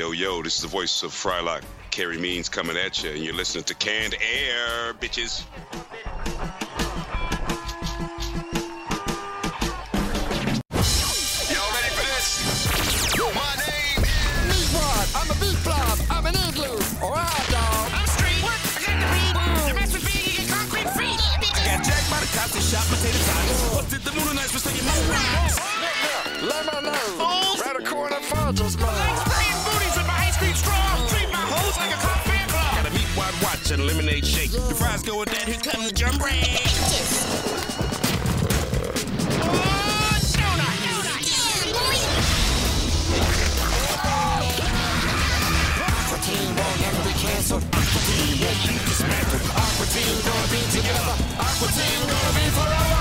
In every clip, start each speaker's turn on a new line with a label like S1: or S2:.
S1: Yo, yo, this is the voice of Frylock, Carey Means coming at you, and you're listening to Canned Air, bitches. Y'all ready for this? My name is.
S2: Meatwad, I'm a beef blob, I'm an igloo. Alright, dog.
S3: I'm straight. What? I got the beat. You mess with me, you get concrete free.
S2: Got jacked by the cops and shot potato tots. What did the moon and ice was taking my meatwad watch and a lemonade shake. The fries go with that, here comes the jump break.
S3: Oh, donut.
S2: Aqua Teen won't never be canceled. Aqua Teen won't dismantled. Aqua Teen gonna be together. Aqua Teen gonna be forever.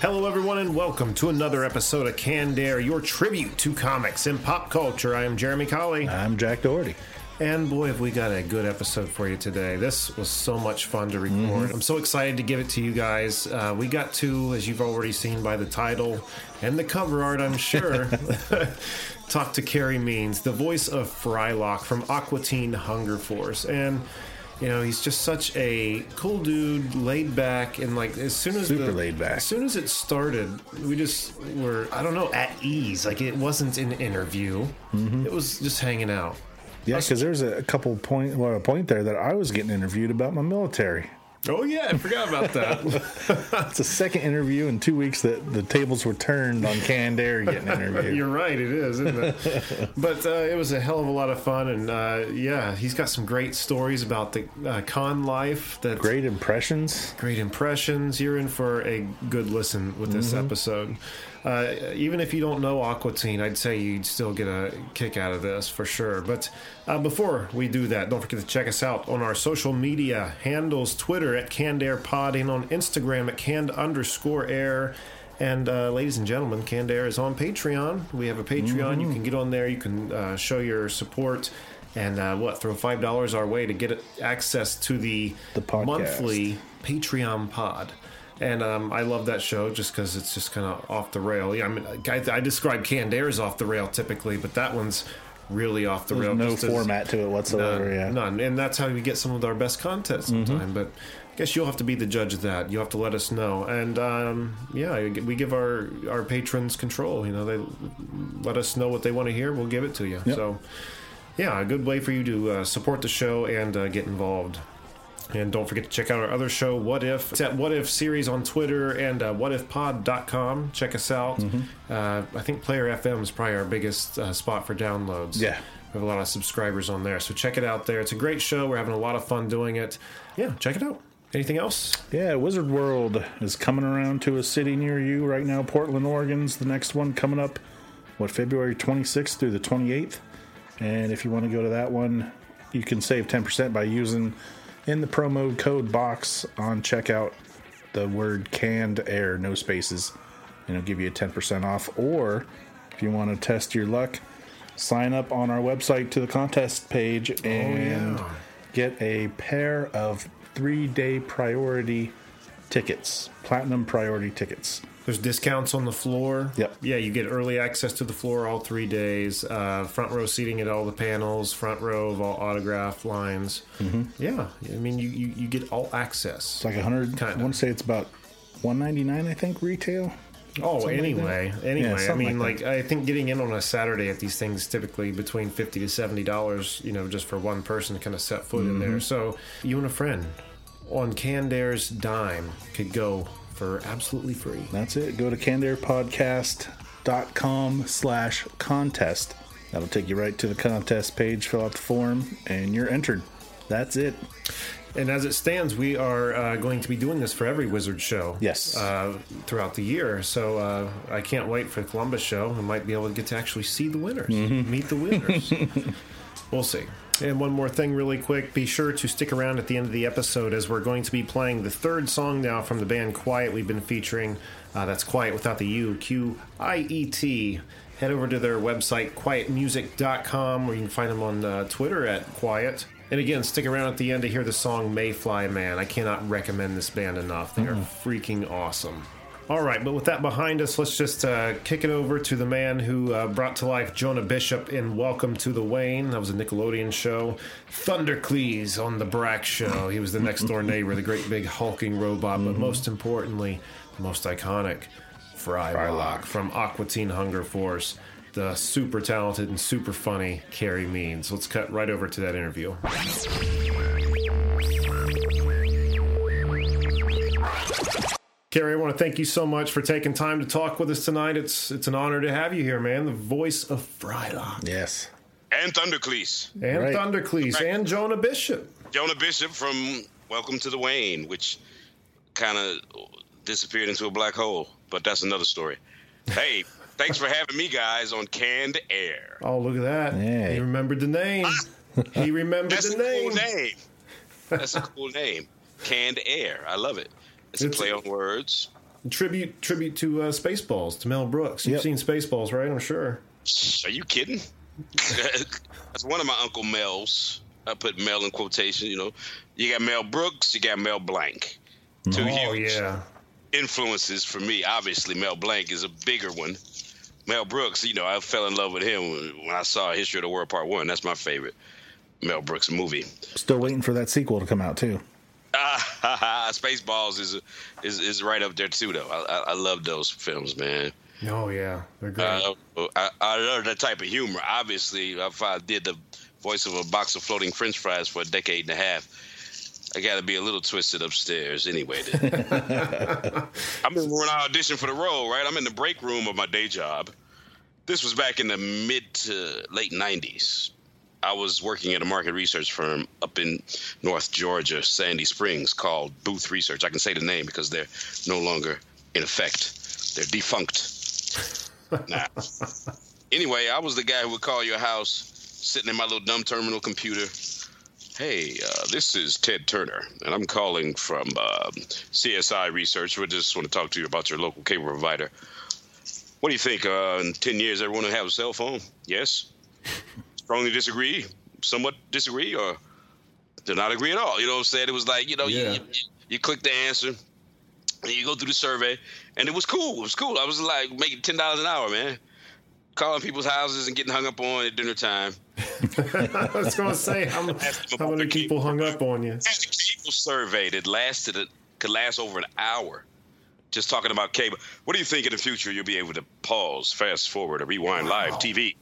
S4: Hello, everyone, and welcome to another episode of Canned Air, your tribute to comics and pop culture. I am Jeremy Colley,
S5: I'm Jack Doherty.
S4: And boy, have we got a good episode for you today. This was so much fun to record. I'm so excited to give it to you guys. Uh, we got to, as you've already seen by the title and the cover art, I'm sure, talk to Carey Means, the voice of Frylock from Aqua Teen Hunger Force, and. You know, he's just such a cool dude, laid back, and like as soon as
S5: Super
S4: the,
S5: laid back.
S4: As soon as it started, we just were I don't know at ease. Like it wasn't an interview;
S5: Mm-hmm.
S4: it was just hanging out.
S5: Yeah, because there's a couple point, well, a point there that I was getting interviewed about my military.
S4: Oh yeah, I forgot about that.
S5: It's the second interview in two weeks that the tables were turned on canned air getting interviewed.
S4: You're right, it is, isn't it? but uh, it was a hell of a lot of fun, and uh, yeah, he's got some great stories about the uh, con life. That
S5: Great impressions.
S4: great impressions. You're in for a good listen with this episode. Uh, even if you don't know Aqua Teen, I'd say you'd still get a kick out of this for sure. But uh, before we do that, don't forget to check us out on our social media handles Twitter at Canned Air Pod and on Instagram at canned underscore air. And uh, ladies and gentlemen, Canned Air is on Patreon. We have a Patreon. You can get on there. You can uh, show your support. And uh, what? Throw five dollars our way to get access to the,
S5: The
S4: monthly Patreon pod. And um, I love that show just because it's just kind of off the rail. Yeah, I mean, I, I describe Canned Air as off the rail typically, but that one's really off the
S5: There's
S4: rail.
S5: no
S4: as-
S5: format to it whatsoever.
S4: None,
S5: yeah.
S4: none. And that's how we get some of our best content sometimes. But I guess you'll have to be the judge of that. You'll have to let us know. And um, yeah, we give our, our patrons control. You know, they let us know what they want to hear. We'll give it to you.
S5: Yep.
S4: So yeah, a good way for you to uh, support the show and uh, get involved. And don't forget to check out our other show, What If. It's at What If Series on Twitter and uh, whatifpod.com. Check us out.
S5: Mm-hmm.
S4: Uh, I think Player FM is probably our biggest uh, spot for downloads.
S5: Yeah.
S4: We have a lot of subscribers on there. So check it out there. It's a great show. We're having a lot of fun doing it. Yeah, check it out. Anything else?
S5: Yeah, Wizard World is coming around to a city near you right now. Portland, Oregon's the next one coming up. What February 26th through the 28th, and if you want to go to that one, you can save 10% by using in the promo code box on checkout the word canned air, no spaces, and it'll give you a 10% off. Or if you want to test your luck, sign up on our website to the contest page oh, and
S4: yeah.
S5: get a pair of three day priority tickets, platinum priority tickets.
S4: There's discounts on the floor.
S5: Yep.
S4: Yeah, you get early access to the floor all three days. Uh, front row seating at all the panels. Front row of all autograph lines. Mm-hmm. Yeah, I mean you, you, you get all access.
S5: It's like a hundred. I
S4: Kinda.
S5: want to say it's about one ninety nine. I think retail.
S4: Oh,
S5: Something
S4: anyway,
S5: that.
S4: anyway.
S5: Yeah,
S4: I mean,
S5: like
S4: like, I think getting in on a Saturday at these things typically between fifty to seventy dollars. You know, just for one person to kind of set foot in
S5: Mm-hmm.
S4: there. So you and a friend on Canned Air's dime could go for absolutely free.
S5: That's it. Go to candairpodcast.com slash contest. That'll take you right to the contest page. Fill out the form, and you're entered. That's it.
S4: And as it stands, we are uh, going to be doing this for every Wizard show.
S5: Yes.
S4: Uh, throughout the year. So uh, I can't wait for the Columbus show. We might be able to get to actually see the winners,
S5: Mm-hmm.
S4: meet the winners. we'll see. And one more thing, really quick. Be sure to stick around at the end of the episode as we're going to be playing the third song now from the band Quiet we've been featuring. Uh, that's Quiet without the U, Q I E T. Head over to their website, quietmusic.com, or you can find them on uh, Twitter at Quiet. And again, stick around at the end to hear the song Mayfly Man. I cannot recommend this band enough. They are freaking awesome. All right, but with that behind us, let's just uh, kick it over to the man who uh, brought to life Jonah Bishop in Welcome to the Wayne. That was a Nickelodeon show. Thundercleese on the Brak show. He was the next door neighbor, the great big hulking robot, but most importantly, the most iconic, Frylock from Aqua Teen Hunger Force. The super talented and super funny Carey Means. Let's cut right over to that interview. Carey, I want to thank you so much for taking time to talk with us tonight. It's it's an honor to have you here, man. The voice of Frylock
S5: Yes.
S1: And Thundercleese.
S4: and
S5: Right.
S4: Thundercleese and Jonah Bishop.
S1: Jonah Bishop from Welcome to the Wayne, which kind of disappeared into a black hole, but that's another story. Hey, thanks for having me, guys, on Canned Air.
S4: Oh, look at that!
S5: Hey.
S4: He remembered the name. Ah! he remembered
S1: That's
S4: the
S1: a
S4: name.
S1: cool name. That's a cool name. Canned Air. I love it. It's a play on words.
S4: Tribute tribute to uh, Spaceballs to Mel Brooks. You've
S5: Yep.
S4: seen Spaceballs, right? I'm sure.
S1: Are you kidding? That's one of my Uncle Mel's. I put Mel in quotation. You know, you got Mel Brooks, you got Mel Blanc. Two
S4: Oh
S1: huge
S4: yeah.
S1: influences for me. Obviously, Mel Blanc is a bigger one. Mel Brooks, you know, I fell in love with him when I saw History of the World Part One. That's my favorite Mel Brooks movie.
S5: Still waiting for that sequel to come out too.
S1: Spaceballs is is is right up there too, though. I, I, I love those films, man.
S4: Oh yeah. They're great.
S1: Uh, I, I love that type of humor. Obviously, if I did the voice of a box of floating French fries for a decade and a half, I got to be a little twisted upstairs anyway. I remember when I auditioned for the role, right? I'm in the break room of my day job. This was back in the mid to late '90s. I was working at a market research firm up in North Georgia, Sandy Springs, called Booth Research. I can say the name because they're no longer in effect. They're defunct. Nah. Anyway, I was the guy who would call your house, sitting in my little dumb terminal computer. Hey, uh, this is Ted Turner, and I'm calling from uh, CSI Research. We just want to talk to you about your local cable provider. What do you think? Uh, in 10 years, everyone will have a cell phone? Yes? Strongly disagree? Somewhat disagree? Or do not agree at all? You know what I'm saying? It was like, you know,
S4: Yeah.
S1: you, you, you click the answer, and you go through the survey, and it was cool. It was cool. I was like making ten dollars an hour, man. Calling people's houses and getting hung up on at dinner time.
S4: I was going to say how, how many people hung up on you.
S1: Cable survey that lasted it could last over an hour. Just talking about cable. What do you think in the future you'll be able to pause, fast forward, or rewind live TV?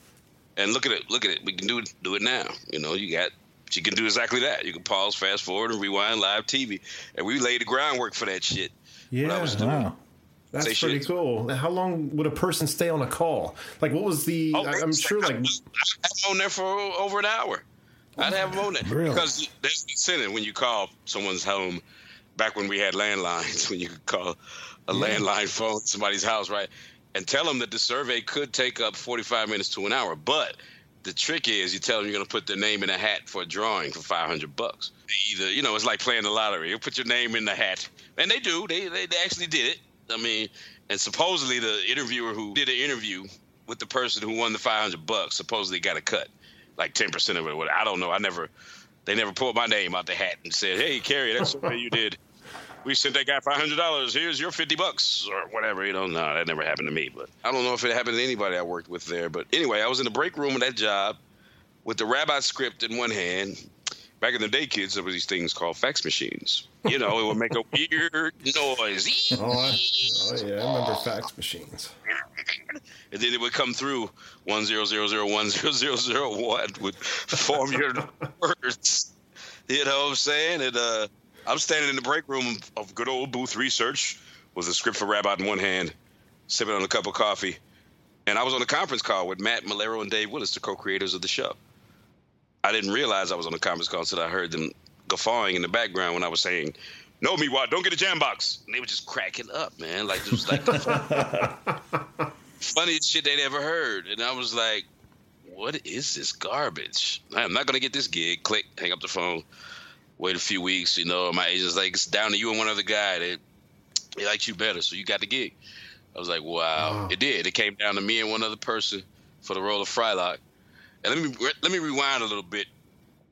S1: And look at it. Look at it. We can do it. Do it now. You know, you got. You can do exactly that. You can pause, fast forward, and rewind live TV. And we laid the groundwork for that shit.
S4: Yeah,
S1: I was doing.
S5: Wow.
S4: that's
S1: say
S4: pretty
S1: shit.
S4: cool. How long would a person stay on a call? Like, what was the?
S1: Oh,
S4: I, I'm sure, like,
S1: I'd have them on there for over an hour. I'd have them on there
S5: Really?
S1: because there's an incentive when you call someone's home. Back when we had landlines, when you could call a landline phone somebody's house, right, and tell them that the survey could take up 45 minutes to an hour. But the trick is, you tell them you're going to put their name in a hat for a drawing for 500 bucks. Either, you know, it's like playing the lottery. You put your name in the hat, and they do. They they, they actually did it. I mean, and supposedly the interviewer who did the interview with the person who won the 500 bucks supposedly got a cut, like 10% of it. I don't know. I never, they never pulled my name out the hat and said, "Hey, Carey, that's what you did. We sent that guy 500 dollars. Here's your 50 bucks or whatever." You know, no, that never happened to me. But I don't know if it happened to anybody I worked with there. But anyway, I was in the break room of that job with the rabbi script in one hand. Back in the day, kids, there were these things called fax machines. You know, it would make a weird noise.
S4: oh, I, oh yeah, I remember fax machines.
S1: and then it would come through one zero zero zero one zero zero zero one would form your words. You know what I'm saying? And uh, I'm standing in the break room of good old booth research with a script for Rabbot in one hand, sipping on a cup of coffee, and I was on a conference call with Matt Maiellaro and Dave Willis, the co-creators of the show. I didn't realize I was on a conference call until I heard them guffawing in the background when I was saying, "No, me, what? Don't get a jam box." And they were just cracking up, man. Like it was like funniest shit they'd ever heard. And I was like, what is this garbage? I'm not going to get this gig. Click, hang up the phone. Wait a few weeks, you know. My agent's like, it's down to you and one other guy. They, they liked you better, so you got the gig. I was like, wow. It did. It came down to me and one other person for the role of Frylock. And let me let me rewind a little bit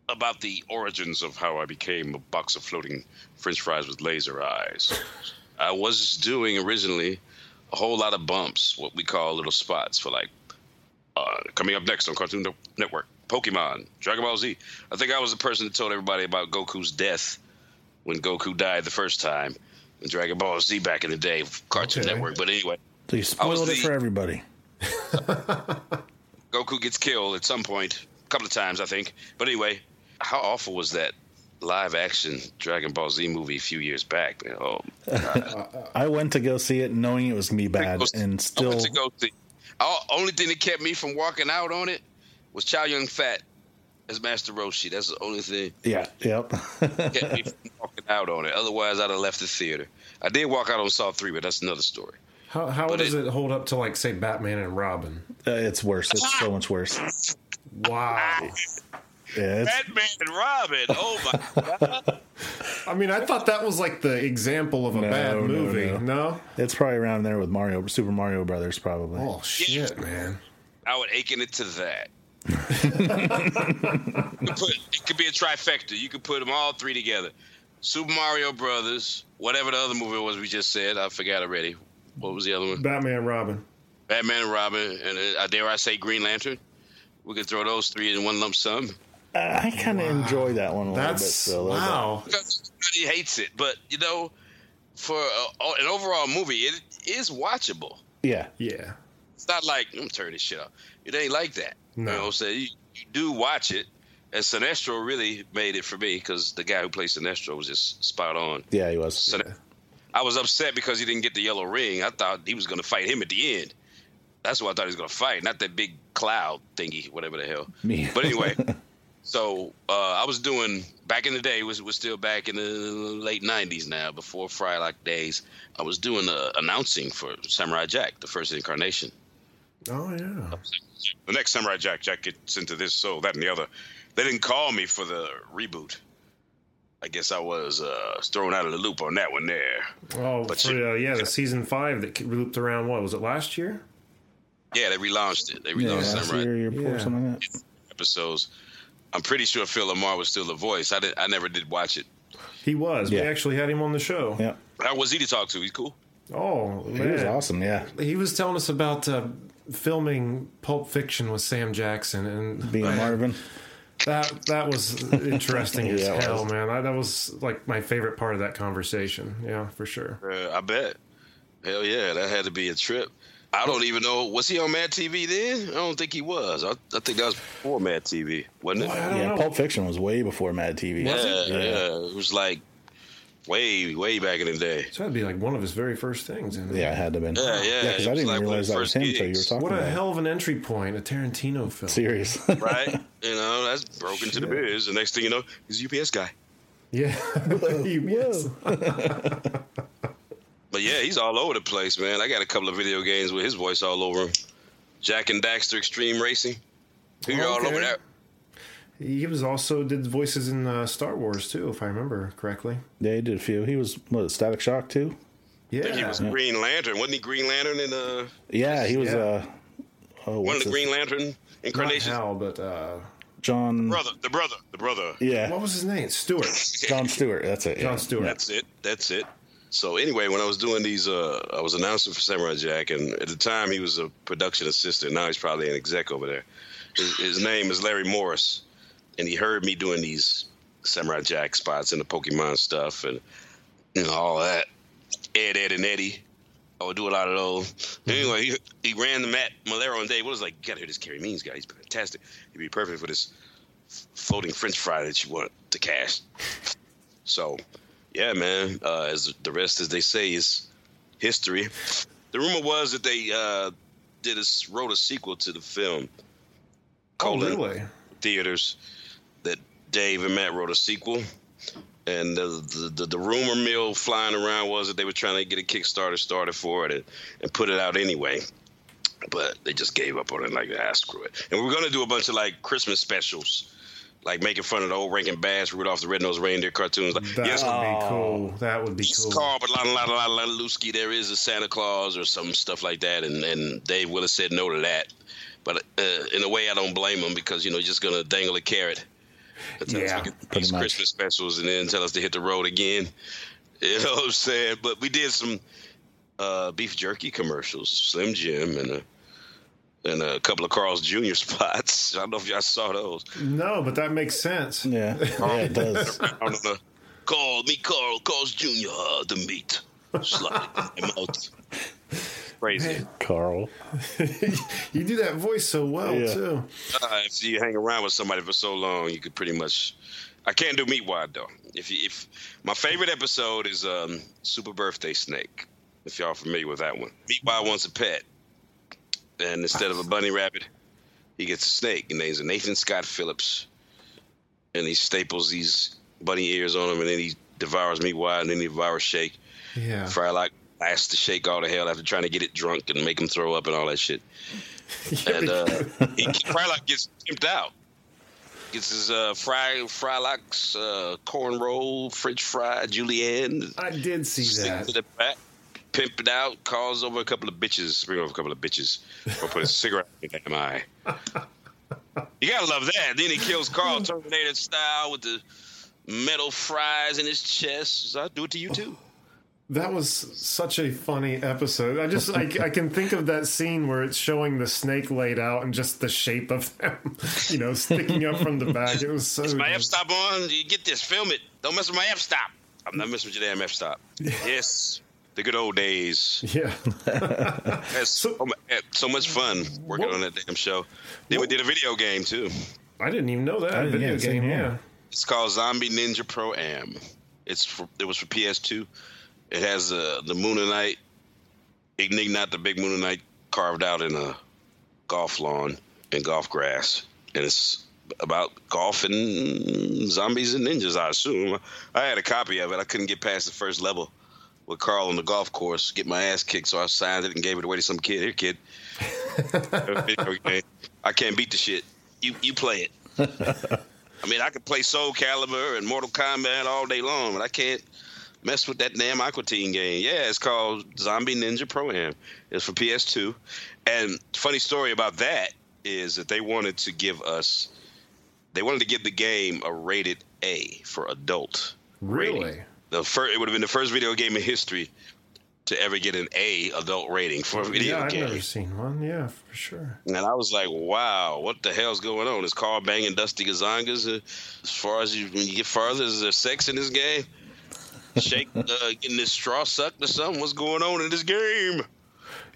S1: about the origins of how I became a box of floating French fries with laser eyes. I was doing originally a whole lot of bumps, what we call little spots for like uh, coming up next on Cartoon Network, Pokemon, Dragon Ball Z. I think I was the person that told everybody about Goku's death when Goku died the first time in Dragon Ball Z back in the day, Cartoon
S4: Okay.
S1: Network. But anyway,
S5: So you spoiled it
S1: the-
S5: for everybody.
S1: Goku gets killed at some point, a couple of times, I think. But anyway, how awful was that live action Dragon Ball Z movie a few years back? Man? Oh,
S5: I went to go see it knowing it was gonna be bad, and
S1: I
S5: still
S1: went to go see. Oh, only thing that kept me from walking out on it was Chow Yun Fat as Master Roshi. That's the only thing
S5: yeah, yep.
S1: that kept me from walking out on it. Otherwise, I'd have left the theater. I did walk out on Saw 3, but that's another story.
S4: How, how
S1: But
S4: does
S1: it-
S4: it, hold up to like say Batman and Robin?
S5: Uh, it's worse. It's so much worse.
S4: Wow.
S5: Yeah,
S1: Batman and Robin. Oh my god.
S4: I mean, I thought that was like the example of a
S5: No,
S4: bad movie.
S5: no.
S4: No?
S5: it's probably around there with Mario, Super Mario Brothers, probably.
S4: Oh shit, man.
S1: I would akin it to that. You could put, it could be a trifecta. You could put them all three together. Super Mario Brothers, whatever the other movie was we just said, I forgot already. What was the other one?
S4: Batman Robin.
S1: Batman and Robin, and uh, dare I say Green Lantern. We could throw those three in one lump sum.
S5: I kind of enjoy that one a little bit.
S4: That's
S5: Still, a little bit.
S4: wow.
S1: Because everybody hates it, but you know, for uh, an overall movie, it is watchable.
S5: Yeah,
S4: Yeah.
S1: It's not like I'm turning this shit off. It ain't like that.
S4: No.
S1: You know what I'm saying? You, you do watch it. And Sinestro really made it for me because the guy who played Sinestro was just spot on.
S5: yeah, he was.
S1: Sin- I was upset because he didn't get the yellow ring. I thought he was going to fight him at the end. That's what I thought he was going to fight, not that big cloud thingy, whatever the hell.
S5: Me.
S1: But anyway, so uh, I was doing back in the day. Was was still back in the late '90s now, before Frylock days. I was doing uh, announcing for Samurai Jack, the first incarnation.
S4: Oh yeah.
S1: The next Samurai Jack, Jack gets into this, so that and the other. They didn't call me for the reboot. I guess I was uh, thrown out of the loop on that one there.
S4: Oh,
S1: But
S4: for,
S1: you-
S4: uh, yeah, the season five that looped around. What was it last year?
S1: Yeah, they relaunched it. They relaunched
S5: last
S1: Samurai
S5: year, year
S4: Yeah.
S5: something like that.
S1: episodes. I'm pretty sure Phil LaMarr was still the voice. I did. I never did watch it.
S4: He was.
S5: Yeah.
S4: We actually had him on the show.
S5: Yeah,
S1: How was he to talk to? He's cool.
S4: Oh
S5: he was awesome. Yeah,
S4: He was telling us about uh, filming Pulp Fiction with Sam Jackson, and
S5: being Marvin.
S4: that that was interesting as
S5: Yeah, it
S4: hell,
S5: was.
S4: man. That, that was like my favorite part of that conversation. Yeah, for sure.
S1: Uh, I bet. Hell yeah, that had to be a trip. I don't even know. Was he on Mad TV then? I don't think he was. I, I think that was before Mad TV, wasn't it?
S4: Well,
S5: Yeah,
S4: know.
S5: Pulp Fiction was way before Mad TV.
S1: yeah,
S4: it?
S1: yeah, It was like way, way back in the day.
S4: So that'd be like one of his very first things. And
S5: Yeah, it had to have been.
S1: Yeah, yeah,
S5: because
S1: it
S5: I didn't
S1: like
S5: realize that was him until you were talking
S4: what a
S5: about
S4: hell of an entry point, a Tarantino film.
S5: Serious.
S1: Right? you know, that's broken to the biz. The next thing you know, he's a UPS guy.
S4: Yeah. yes.
S1: But yeah, he's all over the place, man. I got a couple of video games with his voice all over him. Jak and Daxter Extreme Racing. You're all
S4: Okay.
S1: over that.
S4: He was also did voices in uh, Star Wars too, if I remember correctly.
S5: Yeah, he did a few. He was what Static Shock too.
S4: Yeah.
S1: I think he was Green Lantern. Wasn't he Green Lantern in uh,
S5: Yeah, he was.
S4: Yeah.
S5: uh Oh,
S1: one of the
S5: his
S1: Green Lantern incarnations.
S4: Not
S1: incarnations?
S4: Hal, but uh,
S5: John?
S1: Brother, the brother, the brother.
S5: Yeah,
S4: what was his name? Stewart.
S5: John Stewart. That's it.
S4: John
S5: yeah.
S4: Stewart.
S1: That's it. That's it. So anyway, when I was doing these, uh, I was announcing for Samurai Jack, and at the time he was a production assistant. Now he's probably an exec over there. His, his name is Larry Morris, and he heard me doing these Samurai Jack spots and the Pokemon stuff, and you know all that. Ed, Ed, and Eddie. I would do a lot of those. Anyway, he, he ran the Matt Maiellaro on day. What was like? You gotta hear this Carey Means guy. He's fantastic. He'd be perfect for this floating French fry that you want to cast. So, yeah, man. Uh, as the rest, as they say, is history. The rumor was that they uh, did a, wrote a sequel to the film.
S4: Oh,
S1: Colon
S4: really?
S1: theaters. That Dave and Matt wrote a sequel, and the, the the the rumor mill flying around was that they were trying to get a Kickstarter started for it and, and put it out anyway. But they just gave up on it like ah screw it. And we we're gonna do a bunch of like Christmas specials, like making fun of the old Rankin Bass, Rudolph the Red-Nosed Reindeer cartoons. Like,
S4: That
S1: yes,
S4: would be cool. That would be
S1: it's
S4: cool.
S1: called, but lot la lot la Lusky, there is a Santa Claus or some stuff like that, and and Dave Willis said no to that. But uh, in a way, I don't blame him because you know you're just gonna dangle a carrot. And tell us
S4: Yeah,
S1: we get
S5: pretty
S1: these
S5: much.
S1: Christmas specials and then tell us to hit the road again. You know what I'm saying? But we did some uh, beef jerky commercials, Slim Jim, and a and a couple of Carl's Jr. spots. I don't know if y'all saw those.
S4: No, but that makes sense.
S5: Yeah, yeah, it does.
S1: I don't know. Call me Carl, Carl's Jr. uh, the meat. Slide it in my mouth. Crazy.
S5: Carl.
S4: You do that voice so well
S5: Yeah.
S4: too.
S1: Uh, if you hang around with somebody for so long, you could pretty much. I can't do meat wad though. If you, if my favorite episode is um, Super Birthday Snake. If y'all familiar with that one, meat wad wants a pet, and instead of a bunny rabbit, he gets a snake. And names it Nathan Scott Phillips, and he staples these bunny ears on him, and then he devours meat wad, and then he devours shake.
S4: Yeah.
S1: Fry like blasts the shake all to hell after trying to get it drunk and make him throw up and all that shit. and uh, he Frylock gets pimped out. Gets his uh, fry Frylock's uh, cornroll, French fry, julienne.
S4: I did see that.
S1: to the back, pimp it out, calls over a couple of bitches, bring over a couple of bitches, or put a cigarette in damn eye. You gotta love that. Then he kills Carl Terminator style with the metal fries in his chest. So I'll do it to you too.
S4: That was such a funny episode. I just I, I can think of that scene where it's showing the snake laid out and just the shape of them, you know, sticking up from the back. It was so.
S1: Is my
S4: good.
S1: F stop on? You get this, film it. Don't mess with my F stop. I'm not messing with your damn F stop. yes, the good old days.
S4: Yeah.
S1: That's so, had eh, so much fun working
S4: What-
S1: on that damn show. Then we did a video game too.
S4: I didn't even know that.
S5: I didn't-
S4: video
S5: yeah,
S4: game, yeah.
S1: It's called Zombie Ninja Pro Am. It's for, it was for PS2. It has uh, the Mooninite, Ignite, the big Mooninite carved out in a golf lawn and golf grass, and it's about golf and zombies and ninjas. I assume I had a copy of it. I couldn't get past the first level with Carl on the golf course, get my ass kicked, so I signed it and gave it away to some kid. Here, kid. I can't beat the shit. You you play it. I mean, I could play Soul Calibur and Mortal Kombat all day long, but I can't mess with that damn Aqua Teen game. Yeah, it's called Zombie Ninja Pro Am. It's for PS2. And funny story about that is that they wanted to give us, they wanted to give the game a rated A for adult.
S4: Really?
S1: rating. The first, it would have been the first video game in history to ever get an A adult rating for a video
S4: yeah, I've
S1: game.
S4: never seen one. Yeah, for sure.
S1: And I was like, wow, what the hell's going on? Is Carl banging Dusty Gozongas? Uh, as far as you, when you get farther, is there sex in this game? Shake, uh, getting this straw sucked or something? What's going on in this game?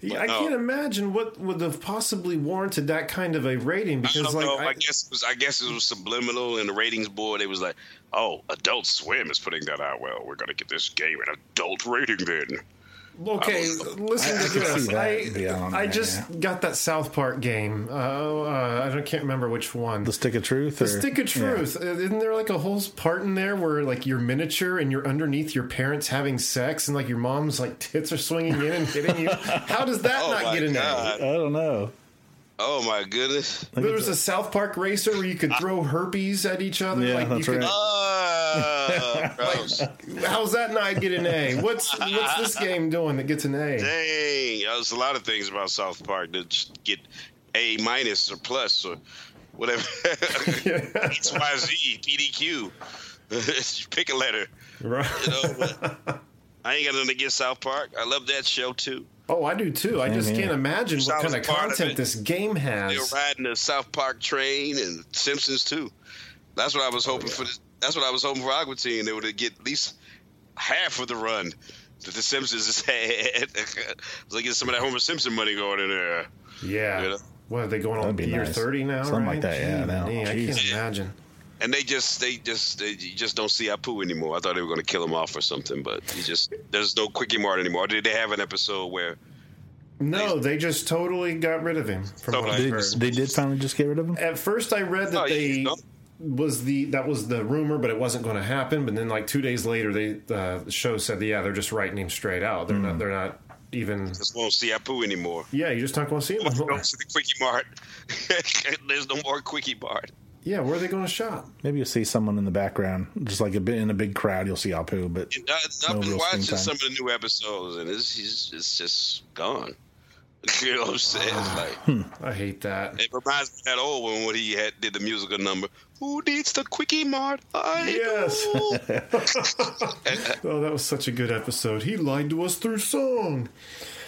S4: Yeah, I
S1: no.
S4: can't imagine what would have possibly warranted that kind of a rating
S1: I
S4: because,
S1: don't
S4: like.
S1: I,
S4: I-
S1: guess it was. I guess it was subliminal in the ratings board. It was like, "Oh, Adult Swim is putting that out. Well, we're gonna get this game an adult rating then."
S4: Okay, listen
S5: I- I
S4: to
S5: can
S4: this. I, I
S5: that,
S4: just
S5: yeah.
S4: got that South Park game. Uh, uh, I don't, can't remember which one.
S5: The stick of truth.
S4: The Stick of Truth. Uh, Isn't there like a whole part in there where like you're miniature and you're underneath your parents having sex and like your mom's like tits are swinging in and hitting you? How does that
S1: Oh
S4: not get in
S1: god!
S5: I don't know.
S1: Oh my goodness!
S4: A? There was a South Park racer where you could throw herpes at each other.
S5: Yeah,
S4: like
S5: that's
S4: you could,
S5: right.
S1: Oh, gross.
S4: How's that not get an A? What's what's this game doing that gets an A?
S1: Dang, there's a lot of things about South Park that get A minus or plus or whatever. X Y Z PDQ. Pick a letter.
S4: Right.
S1: You know, but I ain't got nothing against South Park. I love that show too.
S4: Oh, I do too. I just
S5: here.
S4: can't imagine what kind of
S1: part of
S4: content this game has.
S1: They're riding the South Park train and Simpsons too. That's what I was hoping oh, for. This, that's what I was hoping for Aqua Teen. They would get at least half of the run that the Simpsons has had. so they get some of that Homer Simpson money going in there.
S4: Yeah.
S1: You know?
S4: What are they going on
S5: That'd be
S4: year
S5: nice.
S4: thirty now?
S5: Something
S4: right?
S5: like that, yeah,
S4: Gee,
S5: now.
S4: man, I can't
S5: Jeez.
S4: imagine.
S1: And they just, they just, they just don't see Apu anymore. I thought they were going to kill him off or something, but you just, there's no Kwik-E-Mart anymore. Did they have an episode where
S4: No, they just totally got rid of him. From
S1: So they-
S5: They, did finally just get rid of him.
S4: At first, I read that
S1: Oh,
S4: they
S1: don't?
S4: Was the that was the rumor, but it wasn't going to happen. But then, like two days later, they uh, the show said, "Yeah, they're just writing him straight out. They're not. They're not even.
S1: just won't see Apu anymore?
S4: Yeah, you're just not going to see him.
S1: Don't see the Kwik-E-Mart. there's no more Kwik-E-Mart.
S4: Yeah, where are they going to shop?
S5: Maybe you'll see someone in the background, just like a bit in a big crowd. You'll see Apu, but
S1: And I, I've been watching some of the new episodes, and it's it's, it's just gone. You know what I'm saying? Like
S4: I hate that.
S1: it reminds me of that old one when he had did the musical number. Who needs the Kwik-E-Mart? I
S4: Yes.
S1: do."
S4: Oh, that was such a good episode. He lied to us through song.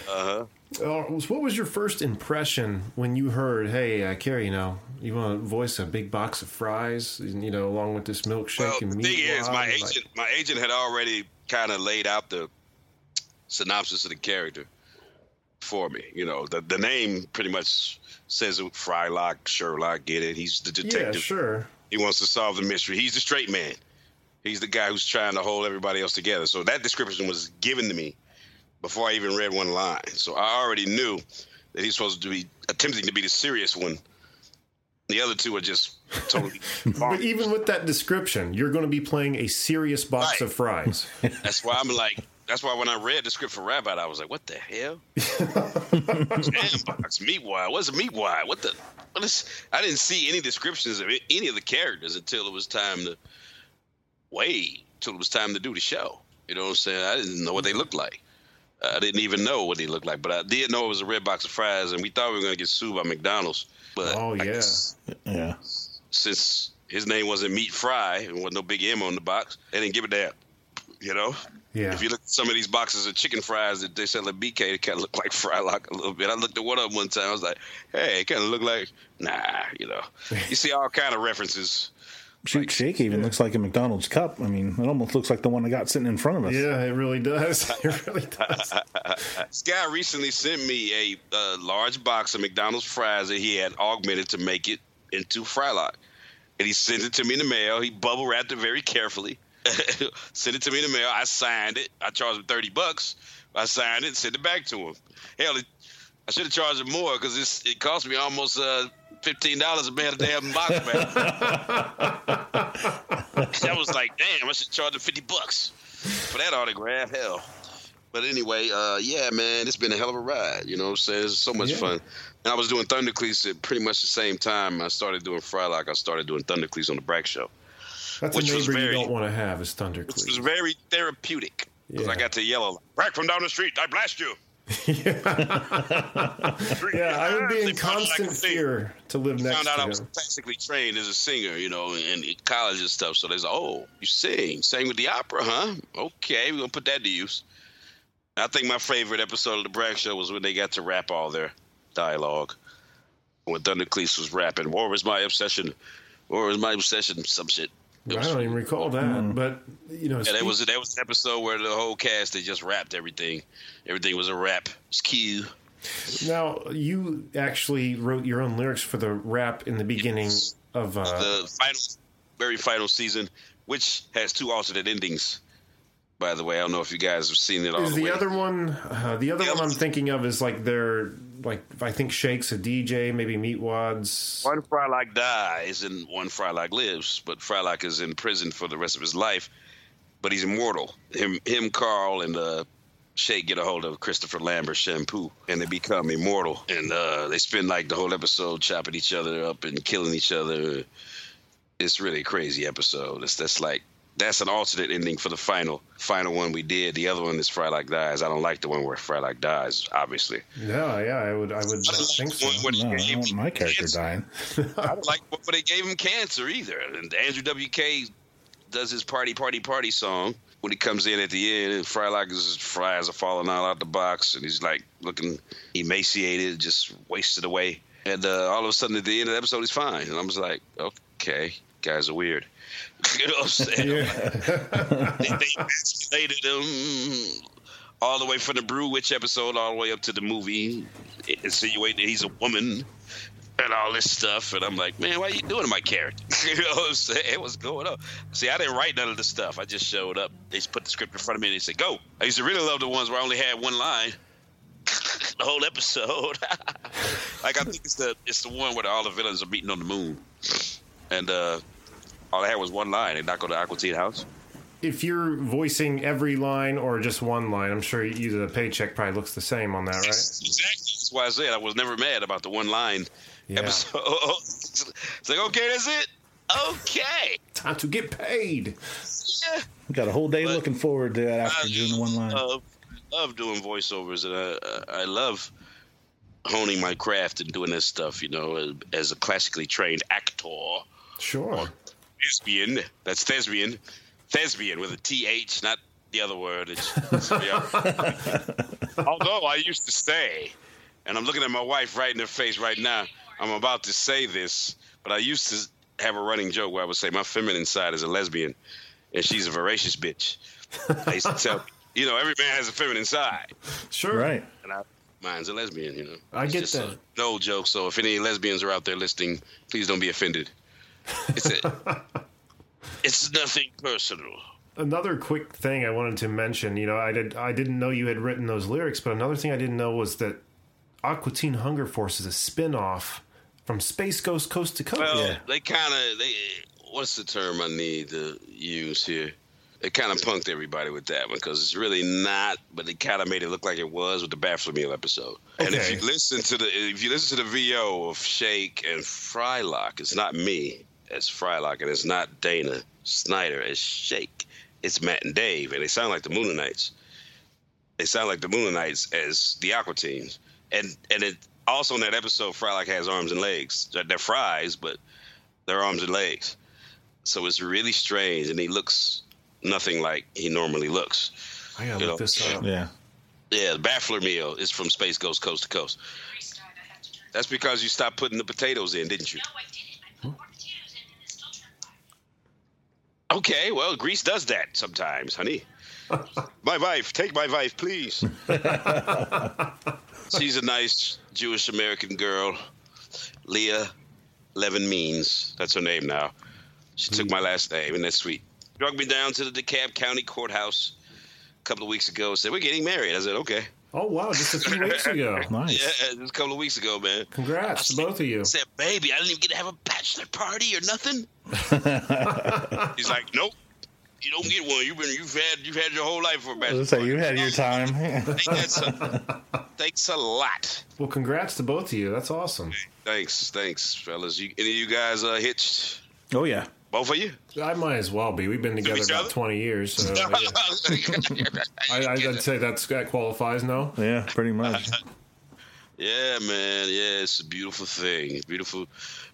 S1: uh-huh.
S4: Uh, what was your first impression when you heard, "Hey, uh, Carey, you know, you want to voice a big box of fries, you know, along with this milkshake
S1: Well,
S4: and
S1: the
S4: meat?"
S1: thing is, my agent,
S4: Like,
S1: my agent had already kind of laid out the synopsis of the character for me. You know, the the name pretty much says it. Frylock, Sherlock, get it? He's the detective.
S4: yeah, sure.
S1: He wants to solve the mystery. He's the straight man. He's the guy who's trying to hold everybody else together. So that description was given to me before I even read one line. So I already knew that he's supposed to be attempting to be the serious one. The other two are just totally.
S4: But even with that description, you're going to be playing a serious box
S1: Right.
S4: of fries.
S1: That's why I'm like. That's why when I read the script for Rabbot, I was like, "What the hell? Jam box, meat wire. What's a meat wire? What the? What is? I didn't see any descriptions of any of the characters until it was time to wait. Until it was time to do the show. You know what I'm saying? I didn't know what they looked like. I didn't even know what they looked like, but I did know it was a red box of fries, and we thought we were going to get sued by McDonald's. But
S4: Oh, yeah.
S1: guess
S5: Yeah.
S1: since his name wasn't Meat Fry and wasn't no big M on the box, they didn't give a damn. You know?
S4: Yeah.
S1: If you look at some of these boxes of chicken fries that they sell at BK, they kind of look like Frylock a little bit. I looked at one of them one time. I was like, "Hey, it kind of look like nah." You know, you see all kind of references.
S5: Shoot, shake even looks like a McDonald's cup. I mean, it almost looks like the one I got sitting in front of us.
S4: Yeah, it really does. It really does.
S1: This guy recently sent me a uh, large box of McDonald's fries that he had augmented to make it into Frylock, and he sent it to me in the mail. He bubble wrapped it very carefully. sent it to me in the mail. I signed it. I charged him thirty bucks. I signed it and sent it back to him. Hell, it, I should have charged him more because it cost me almost uh, fifteen dollars to mail the damn box back. I was like, damn, I should charge him fifty bucks for that autograph. Hell. But anyway, uh, yeah, man, it's been a hell of a ride. You know what I'm saying? It's so much
S4: Yeah.
S1: fun. And I was doing Thundercleese at pretty much the same time I started doing Frylock. I started doing Thundercleese on the Brak Show.
S4: That's
S1: Which
S4: a neighbor
S1: very-
S4: you don't want to have is
S1: It was very therapeutic. Because
S4: Yeah.
S1: I got to yell, at Brak from down the street, I blast you.
S4: yeah, I would be in
S1: found out I
S4: constant fear to live next
S1: found out
S4: to
S1: I was classically trained as a singer, you know, in, in college and stuff. So they said, "Oh, you sing, sang with the opera, huh? Okay, we're gonna put that to use." I think my favorite episode of the Brak Show was when they got to rap all their dialogue. When Thundercleese was rapping, "War was my obsession, war was my obsession," some shit. It
S4: I
S1: was-
S4: don't even recall that, but you know,
S1: yeah, that
S4: speak-
S1: was that was an episode where the whole cast they just rapped everything. Everything was a rap. It's cute.
S4: now you actually wrote your own lyrics for the rap in the beginning of. Uh,
S1: the final, very final season, which has two alternate endings. By the way, I don't know if you guys have seen it all
S4: is
S1: the
S4: the
S1: way.
S4: other one? Uh, the other
S1: The
S4: one
S1: other-
S4: I'm thinking of is like they're like I think Shakes a DJ, maybe Meatwads.
S1: One Frylock dies and one Frylock lives, but Frylock is in prison for the rest of his life. But he's immortal. Him, him, Carl, and uh, Shake get a hold of Christopher Lambert shampoo, and they become immortal. And uh, they spend like the whole episode chopping each other up and killing each other. It's really a crazy episode. It's that's like that's an alternate ending for the final final one we did. The other one is Frylock dies. I don't like the one where Frylock dies, obviously.
S4: Yeah, yeah, I would, I would
S1: I don't
S4: think so.
S1: where
S5: No, I don't want my character
S1: cancer.
S5: dying.
S1: I don't like but they gave him cancer either. And Andrew WK does his party, party, party song when he comes in at the end, and Frylock his fries are falling all out the box, and he's like looking emaciated, just wasted away. And uh, all of a sudden, at the end of the episode, he's fine. And I was like, okay, guys are weird. You know what I'm saying? they, they emasculated him all the way from the Brew Witch episode all the way up to the movie, insinuating that he's a woman and all this stuff. And I'm like, man, why are you doing to my character? you know what I'm saying? What's going on? See, I didn't write none of this stuff. I just showed up. They just put the script in front of me and they said, go. I used to really love the ones where I only had one line. the whole episode. like I think it's the it's the one where all the villains are meeting on the moon. And uh all I had was one line. They knock on the Aqua Teen house.
S4: If you're voicing every line or just one line, I'm sure either the paycheck probably looks the same on that, right?
S1: Exactly. That's why I said I was never mad about the one line
S4: Yeah.
S1: episode. it's like, okay, that's it. Okay.
S4: Time to get paid.
S1: Yeah.
S5: We got a whole day
S1: But-
S5: looking forward to that after
S1: I
S5: doing the one line.
S1: Love, love doing voiceovers, and I, I love honing my craft and doing this stuff, you know, as a classically trained actor.
S4: Sure.
S1: Thespian. That's thespian. Thespian with a TH, not the other word. It's, it's- yeah. Although I used to say, and I'm looking at my wife right in her face right now, I'm about to say this, but I used to have a running joke where I would say my feminine side is a lesbian and she's a voracious bitch. I used to tell, you know, every man has a feminine side.
S4: Sure.
S5: Right.
S1: And I, mine's a lesbian, you know.
S4: I
S1: It's
S4: get
S1: just
S4: that.
S1: no joke. So if any lesbians are out there listening, please don't be offended. It's a, it's nothing personal.
S4: Another quick thing I wanted to mention, you know, I did I didn't know you had written those lyrics, but another thing I didn't know was that Aqua Teen Hunger Force is a spin-off from Space Ghost Coast to Coast.
S1: Well,
S5: Yeah.
S1: they kind of they. What's the term I need to use here? They kind of punked everybody with that one because it's really not, but they kind of made it look like it was with the Baffler Meal episode. And if you listen to the if you listen to the VO of Shake and Frylock, it's not me as Frylock, and it's not Dana Snyder as Shake. It's Matt and Dave, and they sound like the Mooninites. They sound like the Mooninites as the Aqua Teens, and and it also in that episode, Frylock has arms and legs. They're, they're fries, but they're arms and legs. So it's really strange, and he looks nothing like he normally looks.
S4: I gotta
S1: you
S4: look
S1: know,
S4: this up.
S5: Yeah.
S1: Yeah, the Baffler meal is from Space Ghost Coast to Coast.
S6: Restart, I have to turn.
S1: That's because you stopped putting the potatoes in, didn't you?
S6: No, I didn't. I
S1: Okay, well, Greece does that sometimes, honey. my wife, take my wife, please. She's a nice Jewish American girl, Leah Levin Means. That's her name now. She took my last name, and that's sweet. Drug me down to the DeKalb County Courthouse a couple of weeks ago. Said we're getting married. I said okay.
S4: Oh wow, just a few weeks ago.
S5: Nice.
S1: Yeah, just a couple of weeks ago, man.
S4: Congrats to both of you.
S1: I said, baby, I didn't even get to have a bachelor party or nothing. He's like, nope. You don't get one. You've been, you've had, you've had your whole life for a bachelor
S5: Let's say you had your time.
S1: Thanks a, thanks a lot.
S4: Well, congrats to both of you. That's awesome.
S1: Thanks, thanks, fellas. You, any of you guys uh, hitched?
S5: oh yeah.
S1: Both of you?
S4: I might as well be. We've been together
S1: each
S4: about
S1: other?
S4: twenty years, so yeah. I, I, I'd say that's that qualifies. No,
S5: Yeah. Pretty much.
S1: yeah, man. Yeah, it's a beautiful thing. Beautiful,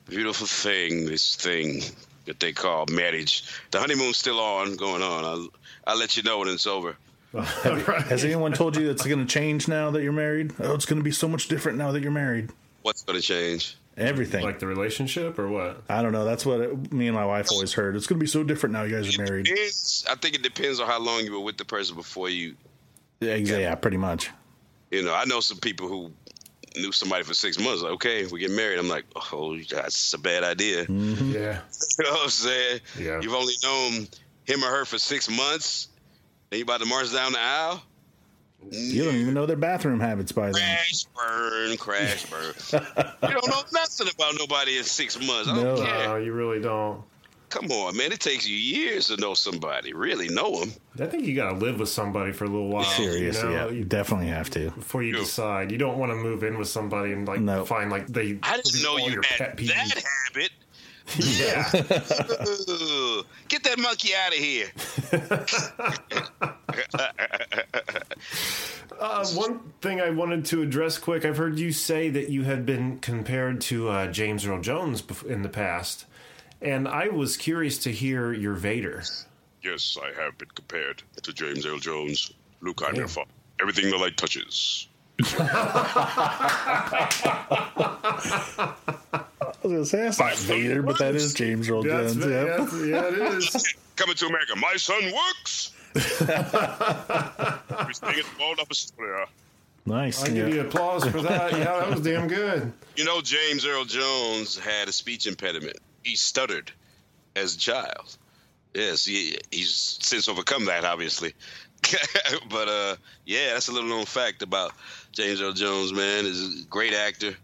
S1: beautiful thing. This thing that they call marriage. The honeymoon's still on, going on. I'll, I'll let you know when it's over.
S5: Has anyone told you it's going to change now that you're married? Oh, it's going to be so much different now that you're married.
S1: What's going to change?
S5: Everything.
S4: like the relationship or what?
S5: I don't know. That's what it, me and my wife always heard. It's going to be so different now you guys are married.
S1: Depends. I think it depends on how long you were with the person before you.
S5: Yeah, exa- yeah, pretty much.
S1: You know, I know some people who knew somebody for six months. Like, okay, we get married. I'm like, oh, oh that's a bad idea. Mm-hmm.
S4: Yeah,
S1: You know what I'm saying?
S4: Yeah.
S1: You've only known him or her for six months, and you about to march down the aisle.
S5: You don't even know their bathroom habits by then.
S1: Crash, burn, crash, burn. you don't know nothing about nobody in six months. I don't
S5: No.
S1: care.
S4: no, you really don't.
S1: Come on, man. It takes you years to know somebody. Really know them.
S4: I think you got to live with somebody for a little while.
S5: Seriously,
S4: you know,
S5: yeah. You definitely have to.
S4: Before you
S1: Yeah.
S4: decide, you don't want to move in with somebody and like
S5: No.
S4: find like they.
S1: I didn't know you had
S4: pet
S1: that habit.
S4: Yeah,
S1: Ugh. Get that monkey out of here.
S4: Uh, one thing I wanted to address quick. I've heard you say that you had been compared to uh, James Earl Jones in the past, and I was curious to hear your Vader.
S1: Yes, I have been compared to James Earl Jones. Luke, I'm your father. Everything the light touches.
S5: I was going to say, that's not Vader, but that is James Earl
S4: That's,
S5: Jones. Yeah.
S4: that's- yeah, it is.
S1: Coming to America, my son works. He's staying at the Waldorf Astoria.
S5: Nice.
S4: I
S5: yeah.
S4: give you applause for that. Yeah, that was damn good.
S1: You know, James Earl Jones had a speech impediment. He stuttered as a child. Yes, he, he's since overcome that, obviously. but uh, yeah, that's a little known fact about James Earl Jones. Man, is a great actor.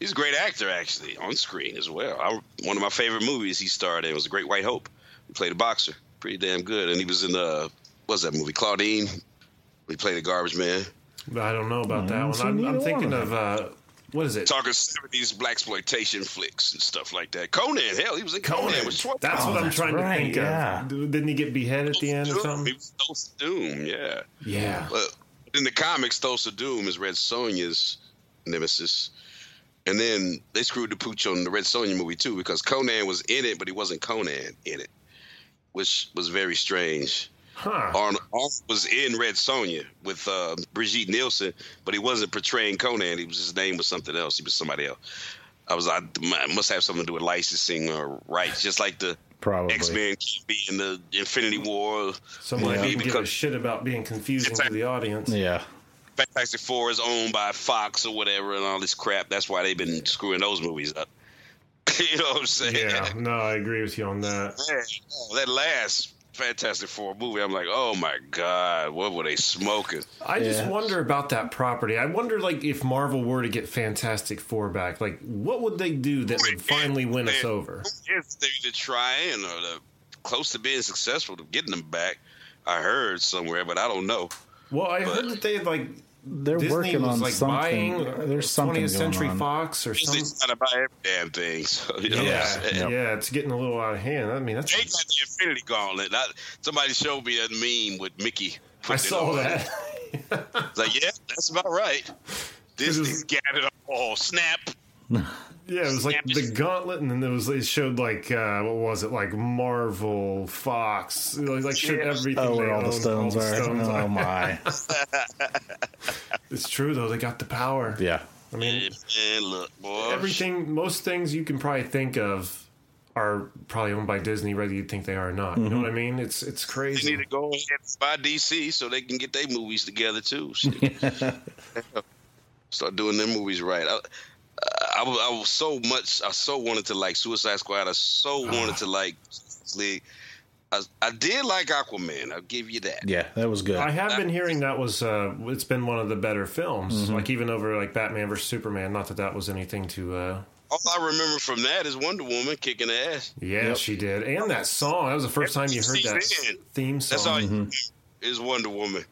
S1: He's a great actor, actually, on screen as well. I, one of my favorite movies he starred in was The Great White Hope. He played a boxer, pretty damn good, and he was in uh, what's that movie, Claudine? He played a garbage man.
S4: I don't know about that
S5: haven't
S4: one. I'm, I'm thinking of uh, what is it?
S1: Talking seventies black exploitation flicks and stuff like that. Conan, hell, he was in Conan.
S4: Conan.
S1: with Schwarzenegger.
S4: That's what I'm
S5: that's
S4: trying
S5: right,
S4: to think
S5: yeah.
S4: of. Didn't he get beheaded at the end or
S1: Doom. He
S4: something?
S1: was Thulsa Doom, yeah.
S4: Yeah.
S1: But in the comics, Thulsa Doom is Red Sonja's nemesis. And then they screwed the pooch on the Red Sonja movie too because Conan was in it, but he wasn't Conan in it, which was very strange.
S4: Huh.
S1: Arnold, Arnold was in Red Sonja with uh, Brigitte Nielsen, but he wasn't portraying Conan. He was his name was something else. He was somebody else. I was I must have something to do with licensing or rights, just like the
S5: Probably.
S1: X Men be in the Infinity War.
S4: Somebody
S1: Maybe
S4: didn't give a
S1: because
S4: shit about being confusing to the audience.
S5: Yeah.
S1: Fantastic Four is owned by Fox or whatever and all this crap. That's why they've been screwing those movies up. you know what I'm saying?
S4: Yeah, no, I agree with you on that.
S1: Man, oh, that last Fantastic Four movie, I'm like, oh my god, what were they smoking?
S4: I just
S5: Yeah.
S4: wonder about that property. I wonder, like, if Marvel were to get Fantastic Four back, like, what would they do that would finally win us over?
S1: If they to trying or the close to being successful to getting them back. I heard somewhere, but I don't know.
S4: Well, I heard that they like
S5: They're
S4: Disney
S5: working
S4: was
S5: on
S4: like
S5: something.
S4: buying
S5: There's something
S4: 20th Century
S5: on.
S4: Fox or
S1: They
S4: something.
S1: trying to buy every damn thing. So, you know what
S4: Yeah.
S5: Yep.
S4: yeah, it's getting a little out of hand. I mean, that's
S1: They got the Infinity Gauntlet. I, somebody showed me a meme with Mickey.
S4: I saw
S1: on.
S4: that.
S1: It's like, yeah, that's about right. Disney's got it all. Snap.
S4: Yeah, it was like the gauntlet, and then there was it showed like uh, what was it like Marvel, Fox, it like showed
S1: Yeah.
S4: everything.
S5: Oh, where
S4: they
S5: all the stones
S4: all
S5: are.
S4: the stones
S5: Oh my.
S4: It's true though; they got the power.
S5: Yeah.
S4: I mean,
S1: And look, boy.
S4: everything, most things you can probably think of are probably owned by Disney, whether you think they are or not. You know what I mean? It's it's crazy.
S1: They need to go ahead and buy DC so they can get their movies together too. Start doing their movies right. I, I, was, I was so much. I so wanted to like Suicide Squad. I so wanted to like League. I, I did like Aquaman. I'll give you that.
S5: Yeah, that was good.
S4: I have been hearing that was uh, it's been one of the better films, like even over like Batman versus Superman. Not that that was anything to. Uh,
S1: All I remember from that is Wonder Woman kicking ass.
S4: yeah, she did, and that song. That was the first time you heard that
S1: in.
S4: theme song.
S1: That's all. you remember Is Wonder Woman.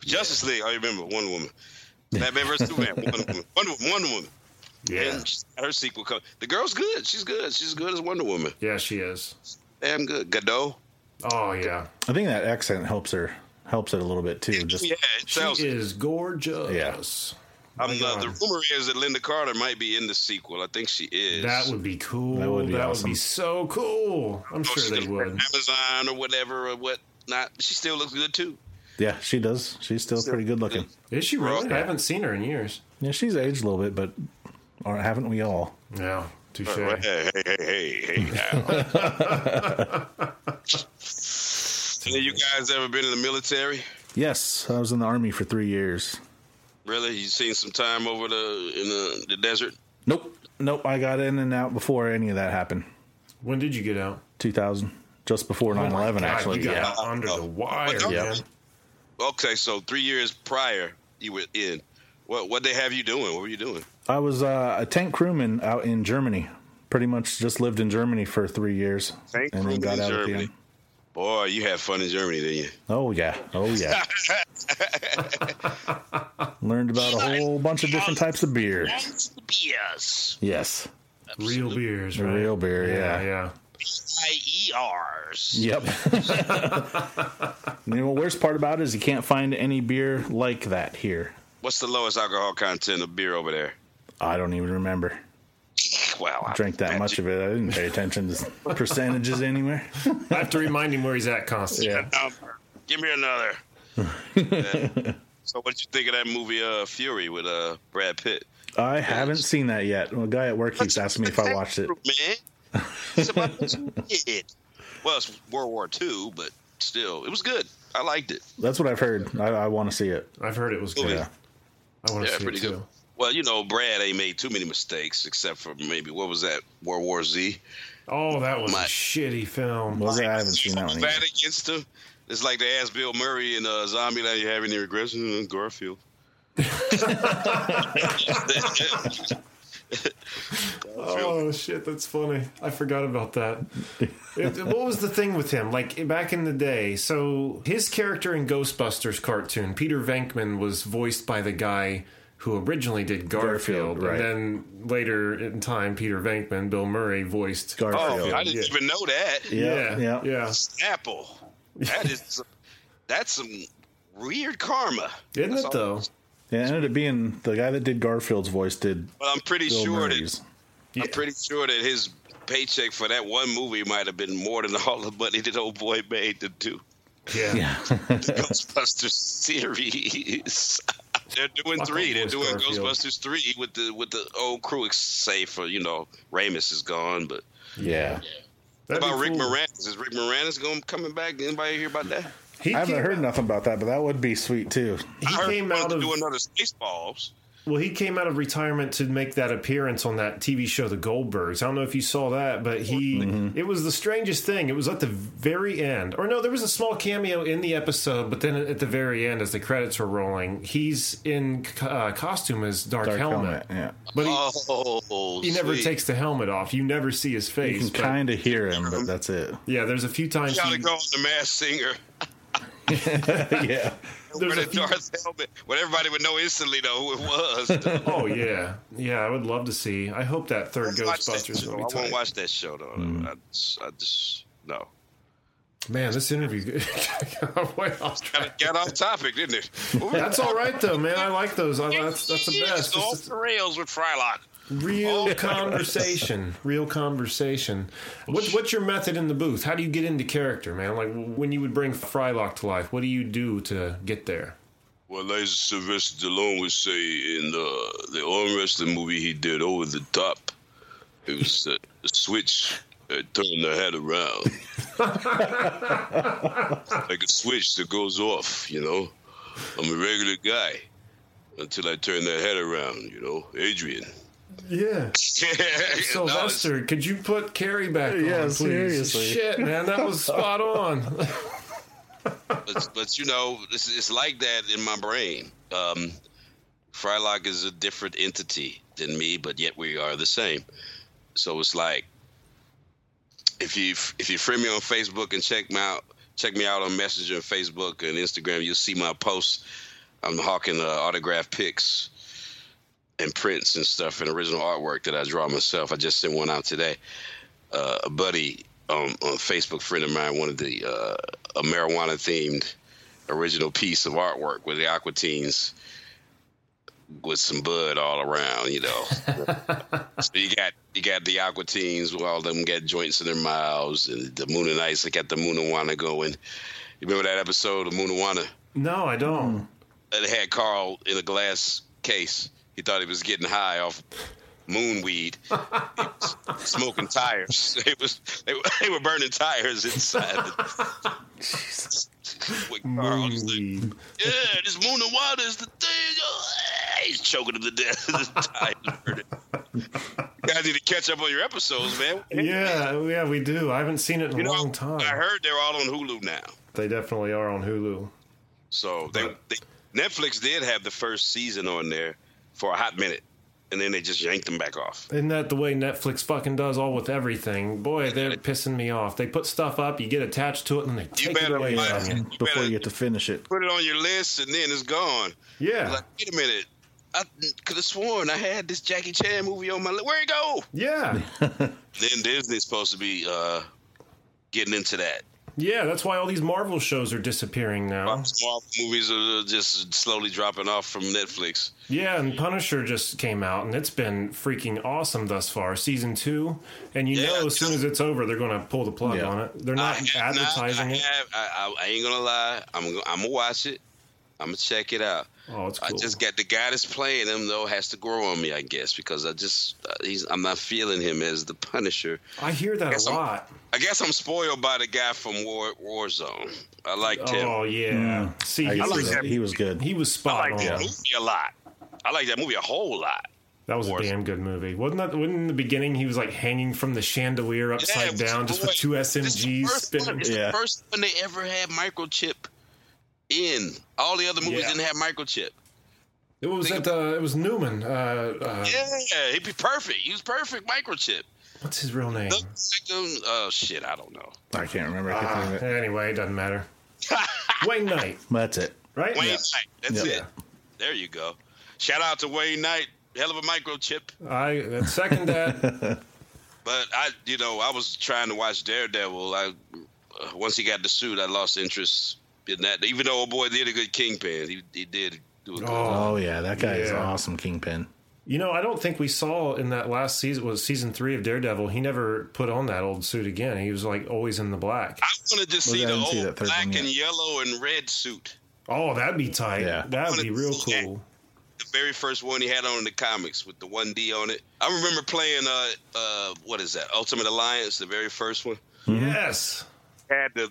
S1: Justice League. I remember Wonder Woman. Batman versus Superman. Wonder Woman. Wonder, Wonder Woman.
S4: Yeah,
S1: And her sequel. Come. The girl's good. She's good. She's as good as Wonder Woman.
S4: yeah, she is.
S1: Damn good. Gadot.
S4: Oh yeah,
S5: I think that accent helps her helps it a little bit too. Just
S1: Yeah, it
S4: she
S1: sounds.
S4: is gorgeous.
S5: Yeah.
S1: Um,
S4: My
S1: uh, the rumor is that Lynda Carter might be in the sequel. I think she is.
S4: That would be cool.
S5: That would be awesome.
S4: would be so cool. I'm
S1: Oh,
S4: sure they would.
S1: Amazon or whatever or what not. She still looks good too.
S5: yeah, she does. She's still pretty good looking.
S4: Is she really?
S1: Yeah.
S4: I haven't seen her in years.
S5: Yeah, she's aged a little bit, but or haven't we all?
S4: Yeah, touche.
S1: Hey, hey, hey, hey, hey, now. Any you guys ever been in the military?
S5: Yes, I was in the army for three years.
S1: Really? You seen some time over the in the, the desert?
S5: Nope, nope. I got in and out before any of that happened.
S4: When did you get out?
S5: 2000, just before 9/11.
S4: Oh God,
S5: actually,
S4: you got
S5: yeah.
S4: out under the oh, wire,
S1: Oh,
S5: yeah.
S4: man.
S1: Okay, so three years prior, you were in. What what they have you doing? What were you doing?
S5: I was uh, a tank crewman out in Germany. Pretty much just lived in Germany for three years,
S1: Tank
S5: and then got
S1: in
S5: out at the end.
S1: Boy, you had fun in Germany, didn't you?
S5: Oh yeah, oh yeah. Learned about a whole bunch of different types of beer.
S1: Yes.
S5: Yes,
S4: Real beers, right?
S5: real beer,
S4: Yeah,
S5: yeah.
S4: yeah.
S1: I-E-Rs.
S5: Yep. you know, the worst part about it is you can't find any beer like that here.
S1: What's the lowest alcohol content of beer over there?
S5: I don't even remember.
S1: Well, I
S5: Drank that much
S1: you-
S5: of it. I didn't pay attention to percentages anywhere.
S4: I have to remind him where he's at constantly.
S5: Yeah.
S1: number. Give me another. Yeah. So, what you think of that movie, uh, Fury, with uh, Brad Pitt?
S5: I haven't seen that yet. Well, a guy at work keeps asking me if I watched it.
S1: Man, it's about what you did. Well, it's World War II, but still, it was good. I liked it.
S5: That's what I've heard. I, I want to see it.
S4: I've heard it was good.
S5: Yeah.
S4: I want to
S1: Yeah,
S4: see
S1: pretty
S4: it too.
S1: good. Well, you know, Brad ain't made too many mistakes, except for maybe what was that World War Z?
S4: Oh, that was
S1: My-
S4: a shitty film.
S5: Was it? I haven't seen that one
S1: Bad
S5: either.
S1: against him. It's like they asked Bill Murray in uh, Zombieland, "You have any regrets?" Mm, Garfield.
S4: Oh shit, that's funny. I forgot about that. It- what was the thing with him? Like back in the day, so his character in Ghostbusters cartoon, Peter Venkman, was voiced by the guy who originally did Garfield,
S5: Garfield, right.
S4: and then later in time, Peter Venkman, Bill Murray voiced Garfield.
S1: Oh,
S5: Garfield.
S1: I didn't
S4: yeah.
S1: even know that.
S5: Yeah, yeah.
S4: yeah.
S1: Apple. That is that's some weird karma.
S4: Isn't
S1: That's
S4: it
S1: all-
S4: though?
S5: It ended up being the guy that did Garfield's voice did
S1: But I'm pretty
S5: Bill
S1: sure
S5: Murray's.
S1: that I'm pretty sure that his paycheck for that one movie might have been more than all the money that old boy made to do
S4: Yeah.
S5: Yeah.
S1: the Ghostbusters series. They're doing three. They're doing
S4: Garfield.
S1: Ghostbusters three with the with the old crew, save for you know Ramis is gone. But
S5: yeah.
S1: what
S4: That'd
S1: about Rick
S4: cool.
S1: Moranis? Is Rick Moranis going coming back? Anybody hear about that?
S4: He
S5: I haven't heard
S4: out-
S5: nothing about that, but that would be sweet too.
S4: He
S1: I heard
S4: came
S1: he
S4: out
S1: to
S4: of
S1: do another Spaceballs.
S4: Well, he came out of retirement to make that appearance on that TV show, The Goldbergs. I don't know if you saw that, but he, it was the strangest thing. It was at the very end. Or no, there was a small cameo in the episode, but then at the very end, as the credits were rolling, he's in uh, costume as Dark,
S5: Dark
S4: Helmet.
S5: helmet. Yeah.
S4: But he,
S1: Oh,
S4: he never
S1: sweet.
S4: takes the helmet off. You never see his face.
S5: You
S4: can
S5: kind of hear him, but that's it.
S4: yeah, there's a few times.
S1: Gotta
S4: he-
S1: go on the Masked Singer.
S5: yeah.
S4: There's a
S1: the
S4: few-
S1: Darth helmet. Well, everybody would know instantly though who it was.
S4: Oh yeah, yeah. I would love to see. I hope that third
S1: Watch that
S4: Ghostbusters
S1: show.
S4: will
S1: I
S4: be
S1: won't watch that show though. Mm. I, just, I just no.
S4: Man, this interview way off track.
S1: Got off topic, didn't it?
S4: That's all right though, man. I like those. I, that's that's the best.
S1: Go
S4: It's
S1: off the rails with Frylock.
S4: Real conversation. Real conversation. What, what's your method in the booth? How do you get into character, man? Like when you would bring Frylock to life, what do you do to get there?
S1: Well, as Sylvester Stallone would say in the the arm wrestling movie he did, Over the Top, it was uh, a switch that turned the head around. like a switch that goes off, you know. I'm a regular guy until I turn that head around, you know. Adrian.
S4: Yeah.
S1: No,
S4: Sylvester, could you put Carey back on,
S5: Yeah,
S4: please?
S5: seriously.
S4: Shit, man, that was spot on.
S1: but, but you know, it's, it's like that in my brain. Um, Frylock is a different entity than me, but yet we are the same. So it's like if you if you friend me on Facebook and check me out, check me out on Messenger and Facebook and Instagram, you'll see my posts. I'm hawking uh, autograph pics and prints and stuff and original artwork that I draw myself. I just sent one out today. Uh, a buddy um, on Facebook, friend of mine, wanted the uh, a marijuana themed original piece of artwork with the Aqua Teens with some bud all around, you know. so you got you got the Aqua Teens, with all of them got joints in their mouths, and the Mooninites they got the Moonajuana going. You remember that episode of Moonajuana?
S4: No, I don't.
S1: That had Carl in a glass case. He thought he was getting high off moon weed. Smoking tires. It was they, were- they were burning tires inside. The, with Carl just like, yeah, this moon and water is the thing. Oh, He's choking him to death. His tires burning. You guys need to catch up on your episodes, man.
S4: Yeah, yeah, we do. I haven't seen it in a
S1: You know,
S4: long time.
S1: I heard they're all on Hulu now.
S4: They definitely are on Hulu.
S1: So they, they Netflix did have the first season on there for a hot minute, and then they just yanked them back off.
S4: Isn't that the way Netflix fucking does all with everything? Boy, they're pissing me off. They put stuff up, you get attached to it, and then they take it
S1: better
S4: away
S1: watch
S4: from you.
S1: You
S5: Before
S1: better
S5: you get to finish it.
S1: put it on your list, and then it's gone.
S4: Yeah,
S1: Like, wait a minute. I could have sworn I had this Jackie Chan movie on my list. Where'd it go?
S4: yeah,
S1: Then Disney's supposed to be uh, getting into that.
S4: Yeah. That's why all these Marvel shows are disappearing now.
S1: Marvel movies are just slowly dropping off from Netflix.
S4: Yeah, and Punisher just came out, and it's been freaking awesome thus far. Season two, and you
S1: Yeah.
S4: know, as soon as it's over, they're going to pull the plug
S5: Yeah.
S4: on it. They're not
S1: I have
S4: advertising
S1: not, I,
S4: it.
S1: have, I, I, I ain't gonna lie. I'm I'm gonna watch it. I'm gonna check it out.
S4: Oh, it's
S1: I just got the guy that's playing him though has to grow on me, I guess, because I just uh, he's I'm not feeling him as the Punisher.
S4: I hear that
S1: guess
S4: a
S1: I'm-
S4: lot.
S1: I guess I'm spoiled by the guy from War Warzone. I liked him.
S4: Oh yeah. See,
S5: I
S4: he
S5: guess
S4: was,
S1: that.
S5: he was good.
S4: he was
S1: I
S4: spot on.
S1: that movie a lot. I like that movie a whole lot.
S4: That was a damn good movie. Wasn't that? Wasn't in the beginning he was like hanging from the chandelier upside
S1: Yeah,
S4: down, just
S1: boy,
S4: with two
S1: this is the
S4: SMGs
S1: first one-
S4: spinning?
S1: It's
S5: Yeah.
S1: the first one they ever had microchip in. All the other movies
S4: Yeah.
S1: didn't have microchip.
S4: It was at uh, it was Newman. Uh, uh,
S1: Yeah, he'd be perfect. He was perfect microchip.
S4: What's his real name?
S1: Oh shit, I don't know.
S5: I can't remember. I can't
S4: Ah,
S5: think of it.
S4: anyway, it doesn't matter. Wayne Knight,
S5: That's it.
S4: right?
S1: Wayne
S4: Yeah.
S1: Knight. That's
S5: Yeah.
S1: it. There you go. Shout out to Wayne Knight. Hell of a microchip.
S4: I second that.
S1: But I, you know, I was trying to watch Daredevil. I uh, once he got the suit, I lost interest in that. Even though old boy did a good Kingpin, he, he did Do a good
S5: Oh yeah, that guy is
S4: Yeah.
S5: awesome, Kingpin.
S4: You know, I don't think we saw in that last season was season three of Daredevil. He never put on that old suit again. He was like always in the black.
S1: I want to just
S5: Well,
S1: see the
S5: didn't see
S1: old
S5: that
S1: black and
S5: yet.
S1: yellow and red suit.
S4: Oh, that'd be tight.
S5: Yeah.
S4: That'd be real
S1: Yeah.
S4: cool.
S1: The very first one he had on in the comics with the one D on it. I remember playing uh uh what is that? Ultimate Alliance, the very first one.
S4: Yes.
S1: Had to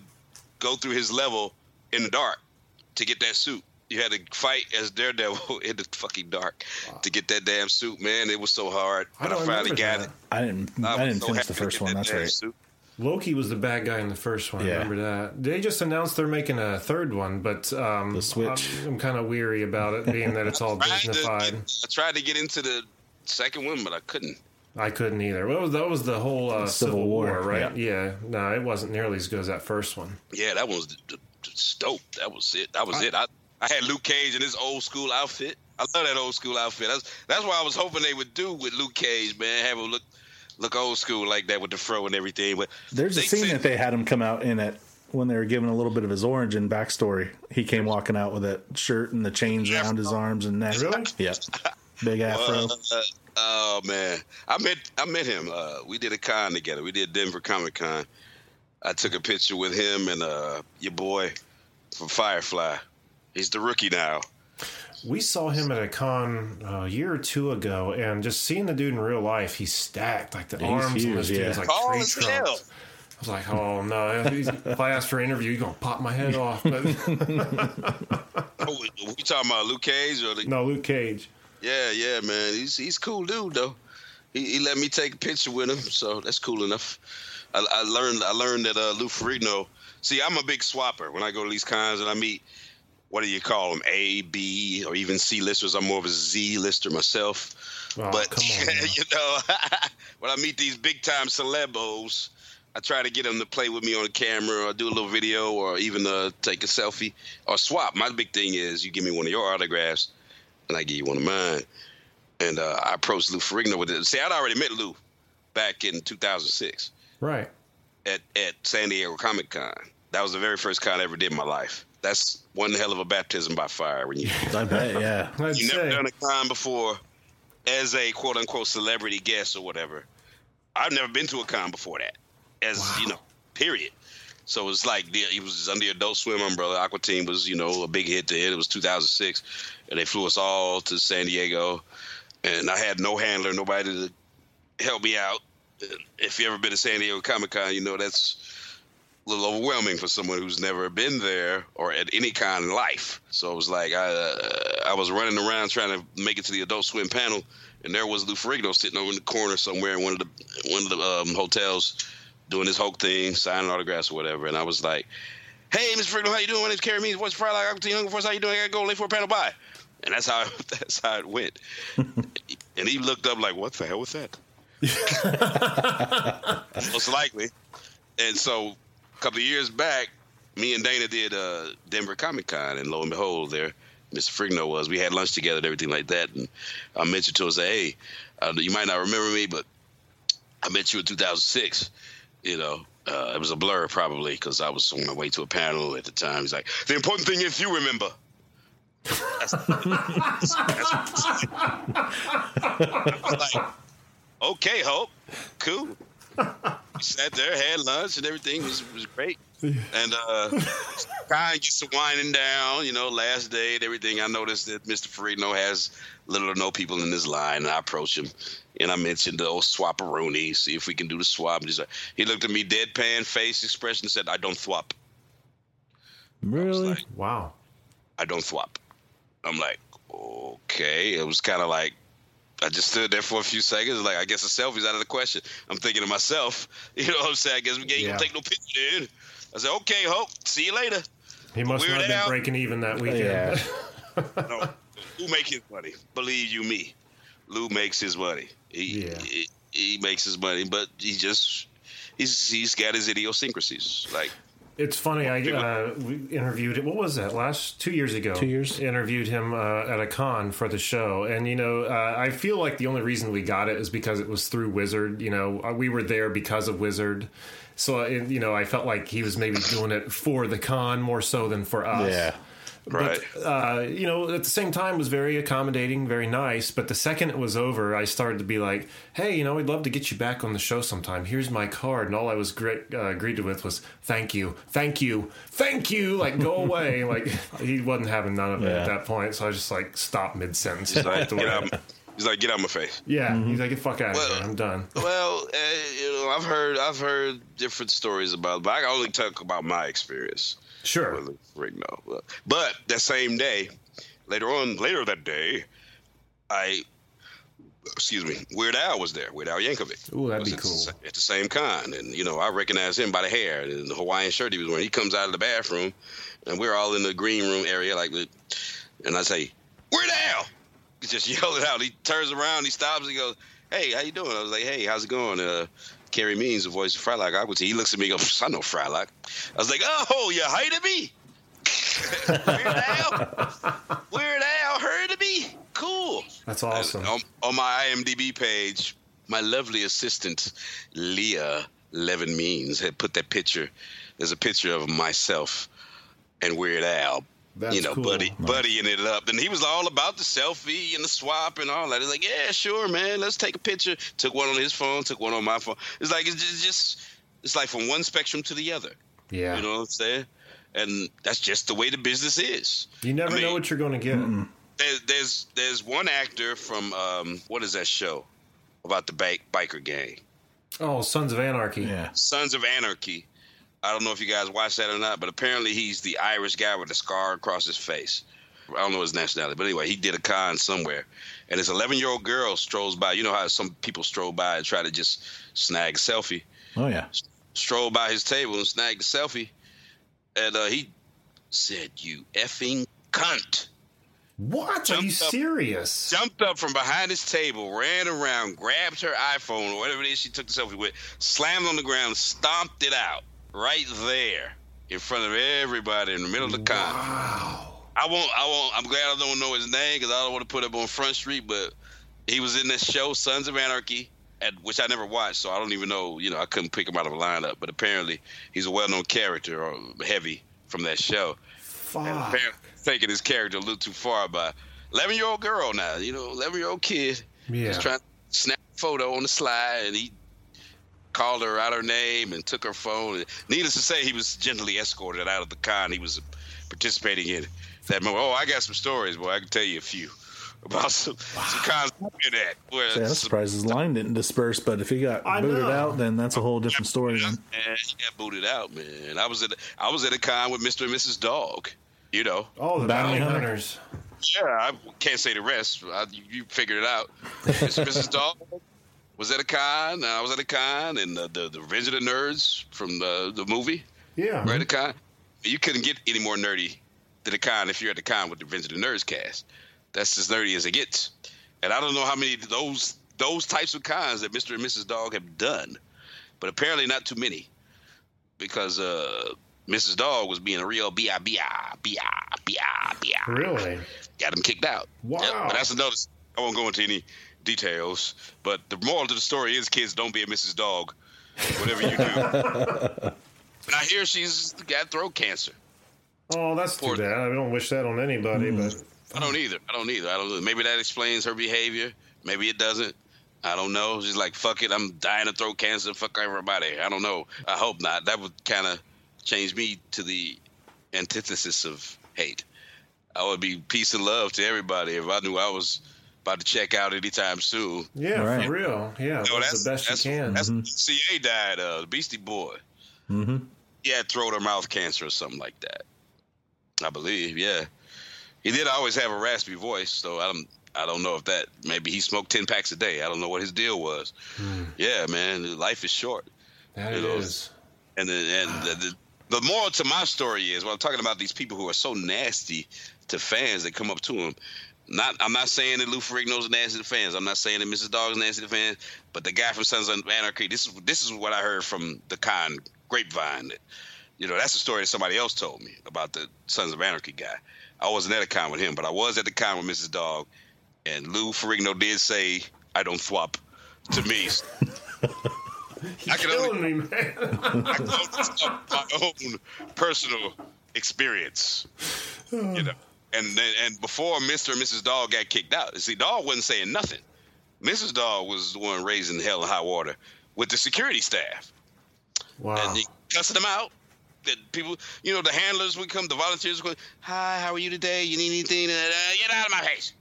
S1: go through his level in the dark to get that suit. You had to fight as Daredevil in the fucking dark to get that damn suit, man. It was so hard.
S4: I
S1: But I,
S4: don't
S1: finally got
S4: that.
S1: it.
S5: I didn't.
S1: I
S5: I, didn't
S1: so
S5: finish the first
S1: get
S5: one.
S1: that
S5: That's right.
S1: suit.
S4: Loki was the bad guy in the first one.
S5: Yeah.
S4: remember that. They just announced they're making a third one, but um,
S5: The Switch.
S4: I'm, I'm kind of weary about it, being that it's all
S1: Tried to
S4: Disneyfied.
S1: I tried to get into the second one, but I couldn't.
S4: I couldn't either. Well, that was the whole uh, Civil,
S5: Civil
S4: War,
S5: War,
S4: right? Yeah. No, it wasn't nearly as good as that first one.
S1: Yeah, that was the, the dope. That was it. That was it. I, I had Luke Cage in his old school outfit. I love that old school outfit. That's that's what I was hoping they would do with Luke Cage, man. Have him look look old school like that with the fro and everything. But
S5: There's a scene
S1: said-
S5: that they had him come out in it when they were giving a little bit of his origin backstory. He came walking out with that shirt and the chains
S1: Yeah.
S5: around his arms and neck.
S4: Really?
S5: Yep. Big afro.
S1: Uh, oh man, I met I met him. Uh, we did a con together. We did Denver Comic Con. I took a picture with him and uh, your boy from Firefly. He's the rookie now.
S4: We saw him at a con uh, a year or two ago, and just seeing the dude in real life, he's stacked. Like the
S5: Yeah, he's
S4: arms on this
S5: huge,
S4: dude
S5: yeah.
S4: is like
S1: Tall
S4: tree
S1: as
S4: trunks.
S1: hell.
S4: I was like, oh no! If, I ask for an interview, he's gonna pop my head off. But
S1: Oh, we, we talking about Luke Cage or the,
S4: no, Luke Cage.
S1: Yeah, yeah, man. He's he's cool dude though. He, he let me take a picture with him, so that's cool enough. I, I learned I learned that uh, Lou Ferrigno. See, I'm a big swapper. When I go to these cons and I meet, what do you call them? A, B, or even C listers. I'm more of a Z lister myself.
S4: Oh,
S1: but
S4: on,
S1: you know, when I meet these big time celebos, I try to get them to play with me on the camera or do a little video or even uh, take a selfie or swap. My big thing is you give me one of your autographs and I give you one of mine. And uh, I approached Lou Ferrigno with it. See, I'd already met Lou back in 2006
S4: Right.
S1: at, at San Diego Comic Con. That was the very first con I ever did in my life. That's one hell of a baptism by fire when you
S5: I bet. Yeah.
S4: I'd
S1: you never
S4: say.
S1: done a con before as a quote unquote celebrity guest or whatever. I've never been to a con before that, as you know, period. So it's like the, it was under the Adult Swim umbrella. Aqua Teen was you know a big hit then. It was 2006, and they flew us all to San Diego, and I had no handler, nobody to help me out. If you ever been to San Diego Comic Con, you know that's a little overwhelming for someone who's never been there or at any con in life. So it was like I uh, I was running around trying to make it to the Adult Swim panel, and there was Lou Ferrigno sitting over in the corner somewhere in one of the one of the um, hotels doing his Hulk thing, signing autographs or whatever. And I was like, "Hey, Mr. Ferrigno, how you doing? My name's Carey Means. What's Friday? I'm Young Force. How you doing? I gotta go late for a panel. Bye." And that's how that's how it went. and he looked up like, "What the hell was that?" Most likely. And so a couple of years back, me and Dana did uh, Denver Comic Con, and lo and behold, there Mr. Ferrigno was. We had lunch together and everything like that. And I mentioned to him, say, hey, uh, you might not remember me, but I met you in 2006. You know, uh, it was a blur probably because I was on my way to a panel at the time. He's like, the important thing is you remember. That's, that's, that's, okay, Hope, cool. We sat there, had lunch, and everything was was great. And uh, kind of gets to winding down, you know, last day and everything. I noticed that Mr. Ferrigno has little or no people in his line, and I approach him, and I mentioned the old swapperoonie, see if we can do the swap. And he's like, he looked at me, deadpan face expression, and said, "I don't swap.
S5: Really?
S1: like,
S4: Wow.
S1: I don't swap." I'm like, okay. It was kind of like I just stood there for a few seconds, like I guess a selfie's out of the question. I'm thinking to myself, you know what I'm saying? I guess we ain't
S4: Yeah.
S1: gonna take no picture then. I said, okay, Hope, see you later.
S4: He must not have been
S1: Al.
S4: breaking even that weekend.
S5: Yeah.
S1: No, Lou makes his money. Believe you me, Lou makes his money. He,
S4: Yeah.
S1: he he makes his money, but he just he's he's got his idiosyncrasies. Like
S4: It's funny. I uh, we interviewed What was that? Last two years ago.
S5: Two years.
S4: Interviewed him uh, at a con for the show, and you know, uh, I feel like the only reason we got it is because it was through Wizard. You know, uh, we were there because of Wizard. So uh, you know, I felt like he was maybe doing it for the con more so than for us.
S5: Yeah.
S1: Right.
S4: But, uh, you know, at the same time, was very accommodating, very nice. But the second it was over, I started to be like, "Hey, you know, we'd love to get you back on the show sometime. Here's my card." And all I was great, uh, greeted with was, "Thank you, thank you, thank you." Like, go away. like he wasn't having none of it
S5: Yeah.
S4: at that point. So I just like stopped mid sentence.
S1: He's like, get out, he's like, get out my face.
S4: Yeah, he's like, "Get fuck out of
S1: Well-
S4: here. I'm done."
S1: Well, uh, you know, I've heard I've heard different stories about, it, but I can only talk about my experience.
S4: Sure.
S1: with Rigno. But that same day, later on, later that day, I, excuse me, Weird Al was there. Weird Al Yankovic.
S4: Ooh, that'd be
S1: at
S4: cool.
S1: The, at the same con, and you know, I recognized him by the hair and the Hawaiian shirt he was wearing. He comes out of the bathroom, and we're all in the green room area, like, the- and I say, Weird Al. He just yelled it out. He turns around, he stops, he goes, Hey, how you doing? I was like, Hey, how's it going? Uh, Carey Means, the voice of Frylock I would say, He looks at me, and goes, I know Frylock. I was like, Oh, you hated me? Weird Al? Weird Al heard of me? Cool.
S4: That's awesome.
S1: On, on my IMDb page, my lovely assistant, Leah Levin Means, had put that picture. There's a picture of myself and Weird Al.
S4: That's
S1: you know,
S4: cool.
S1: buddy, buddying it up, and he was all about the selfie and the swap and all that. He's like, "Yeah, sure, man, let's take a picture." Took one on his phone, took one on my phone. It's like it's just, just it's like from one spectrum to the other.
S4: Yeah.
S1: You know what I'm saying? And that's just the way the business is.
S4: You never
S1: I mean,
S4: know what you're going to get.
S1: There's there's there's one actor from um, what is that show about the bike biker gang,
S4: Oh, Sons of Anarchy.
S5: Yeah.
S1: Sons of Anarchy. I don't know if you guys watch that or not, but apparently he's the Irish guy with the scar across his face. I don't know his nationality, but anyway, he did a con somewhere, and this 11 year old girl strolls by. You know how some people stroll by and try to just snag a selfie.
S5: Oh yeah.
S1: Strolled by his table and snagged a selfie, and uh, he said, "You effing cunt."
S4: What? Are you
S1: Jumped up-
S4: serious?
S1: jumped up from behind his table, ran around, grabbed her iPhone or whatever it is she took the selfie with, slammed on the ground, stomped it out right there in front of everybody in the middle of the con.
S4: Wow.
S1: I won't. I won't. I'm glad I don't know his name because I don't want to put up on Front Street. But he was in this show, Sons of Anarchy, at, which I never watched, so I don't even know. You know, I couldn't pick him out of a lineup. But apparently, he's a well-known character or heavy from that show.
S4: Fuck.
S1: Apparently, taking his character a little too far by 11 year old girl now, you know, 11 year old kid.
S4: Yeah.
S1: Just trying to snap a photo on the slide, and he called her out her name and took her phone. Needless to say, he was gently escorted out of the con he was participating in that moment. Oh, I got some stories, boy. I can tell you a few about some, some cons I've at. Where
S5: Yeah, I'm surprised his line didn't disperse, but if he got
S4: I
S5: booted
S4: know.
S5: out, then that's a whole different story. Then.
S1: Man, he got booted out, man. I was at I was at a con with Mr. and Mrs. Dog. You know,
S4: Oh, the
S5: Bounty
S4: bounty
S5: hunter?
S4: hunters.
S1: Yeah, I can't say the rest. I, you, you figured it out. Mr. Mrs. Dog was at a con. I was at a con, and the the, the Revenge of the Nerds from the the movie,
S4: Yeah.
S1: right? A con. You couldn't get any more nerdy than a con if you're at the con with the Revenge of the Nerds cast. That's as nerdy as it gets. And I don't know how many of those those types of cons that Mr. and Mrs. Dog have done, but apparently not too many, because uh, Mrs. Dog was being a real bi bi bi bi bi
S4: Really?
S1: got him kicked out.
S4: Wow.
S1: but that's another. I won't go into any details. But the moral to the story is, kids, don't be a Mrs. Dog, whatever you do. and I hear she's got throat cancer.
S4: Oh, that's too
S1: Poor-
S4: bad. I don't wish that on anybody, hmm. but
S1: I don't either. I don't either. I don't. know. Maybe that explains her behavior. Maybe it doesn't. I don't know. She's like, fuck it. I'm dying of throat cancer. Fuck everybody. I don't know. I hope not. That would kind of change me to the antithesis of hate. I would be peace and love to everybody if I knew I was about to check out anytime soon.
S4: yeah,
S5: Right.
S4: for real. Yeah,
S1: No,
S4: that's, the best
S1: that's,
S4: you can.
S1: That's CA died. Uh, the Beastie Boy.
S5: Mm-hmm.
S1: He had throat or mouth cancer or something like that. I believe. Yeah, he did always have a raspy voice, so I don't. I don't know if that. Maybe he smoked ten packs a day. I don't know what his deal was. Yeah, man, life is short.
S4: That
S1: you know,
S4: is.
S1: And the, and the, the, the moral to my story is, when I'm talking about these people who are so nasty to fans that come up to them. Not, I'm not saying that Lou Ferrigno's nasty to fans. I'm not saying that Mrs. Dog's nasty to fans. But the guy from Sons of Anarchy, this is this is what I heard from the con grapevine. That, you know, that's a story that somebody else told me about the Sons of Anarchy guy. I wasn't at a con with him, but I was at the con with Mrs. Dog, and Lou Ferrigno did say, "I don't swap." To me, I can only
S4: Killing me, man.
S1: I can only tell my own personal experience. you know. And then and before Mr. and Mrs. Dog got kicked out, see, Dog wasn't saying nothing. Mrs. Dog was the one raising hell and high water with the security staff.
S4: Wow.
S1: and he cussing them out. That people, you know, the handlers would come, the volunteers would go, "Hi, how are you today? You need anything? Uh, get out of my face."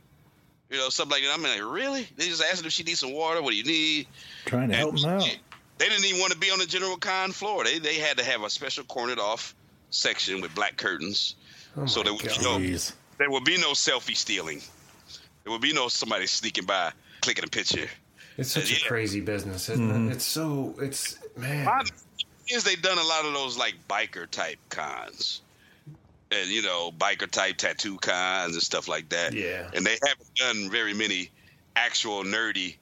S1: You know, something like that. I'm like, really? They just asked if she needs some water. What do you need?
S5: Trying to help
S1: And
S5: him out.
S1: They didn't even want to be on the general con floor. They they had to have a special cornered off section with black curtains,
S4: Oh
S1: so would,
S4: God.
S1: you know. There will be no selfie stealing. There will be no somebody sneaking by, clicking a picture.
S4: It's such a crazy business, isn't
S5: Mm-hmm.
S4: it? It's so it's man.
S1: Odd is they've done a lot of those like biker type cons, and you know biker type tattoo cons and stuff like that.
S4: Yeah.
S1: and they haven't done very many actual nerdy,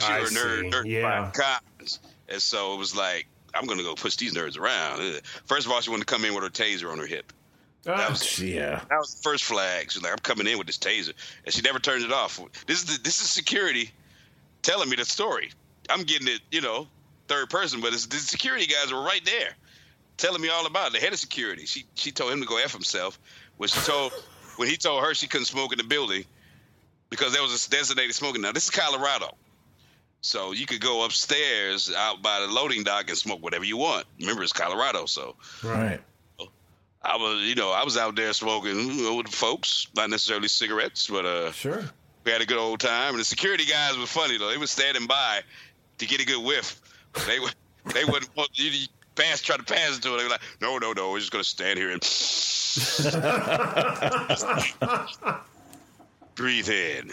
S4: I
S1: pure
S4: see.
S1: nerd, nerd
S4: Yeah.
S1: cons. And so it was like, I'm gonna go push these nerds around. First of all, she wanted to come in with her taser on her hip.
S4: Ah,
S1: was-
S5: Yeah.
S1: That was the first flag. She's like, I'm coming in with this taser, and she never turned it off. This is the, this is security telling me the story. I'm getting it, you know, third person, but it's, the security guys were right there, telling me all about it. The head of security. She she told him to go f himself. When she told when he told her she couldn't smoke in the building because there was a designated smoking. Now this is Colorado. So you could go upstairs out by the loading dock and smoke whatever you want. Remember, it's Colorado, so
S5: Right.
S1: I was, you know, I was out there smoking you know, with the folks, not necessarily cigarettes, but uh,
S4: sure.
S1: we had a good old time. And the security guys were funny though; they were standing by to get a good whiff. They would, they wouldn't want you pass, try to pass it to them. They were like, "No, no, no, we're just gonna stand here and breathe in."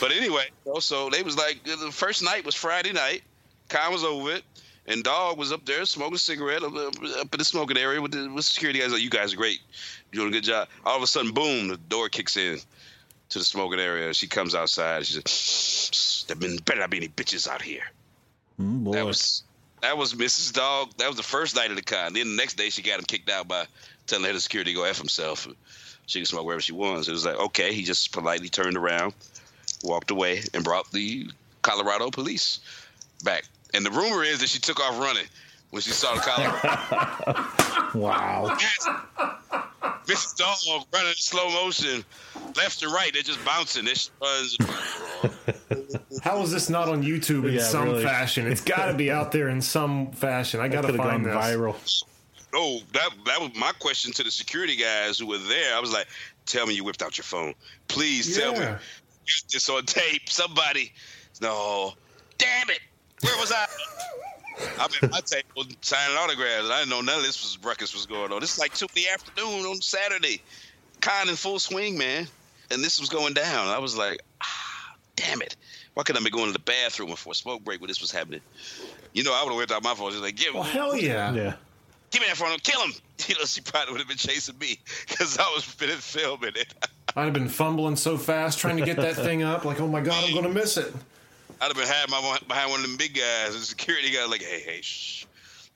S1: But anyway, so they was like, the first night was Friday night. Con was over it. And Dog was up there smoking a cigarette up, up in the smoking area with the with security guys. Like, you guys are great, You're doing a good job. All of a sudden, boom, the door kicks in to the smoking area. She comes outside. She says, "There been better not be any bitches out here."
S5: Mm, boy.
S1: That was that was Mrs. Dog. That was the first night of the con. Then the next day, she got him kicked out by telling the head of security to go f himself. She can smoke wherever she wants. It was like okay. He just politely turned around, walked away, and brought the Colorado police back. And the rumor is that she took off running when she saw the Colorado.
S5: wow.
S1: Mrs. Dog running in slow motion, left and right. They're just bouncing. There she runs.
S4: How is this not on YouTube in
S5: Yeah,
S4: some
S5: really.
S4: fashion? It's got to be out there in some fashion. I got to
S5: Could have
S4: find this.
S5: viral.
S1: Oh, that that was my question to the security guys who were there. I was like, "Tell me you whipped out your phone, please. Tell me
S4: Yeah.
S1: Get this on tape. Somebody, no, damn it, where was I? I'm at my table signing autographs. I didn't know none of this was ruckus was going on. This is like two in the afternoon on Saturday, con in full swing, man, and this was going down. I was like, ah, damn it. Why couldn't I be going to the bathroom before smoke break when this was happening? You know, I would have whipped out my phone. Just like, give
S4: Well, hell yeah.
S5: Yeah.
S1: give me that phone, kill him. You know, she probably would have been chasing me because I was been filming it.
S4: I'd have been fumbling so fast trying to get that thing up. Like, oh my god, I'm going to miss it.
S1: I'd have been hiding my, behind one of them big guys. The security guy like, hey, hey, shh,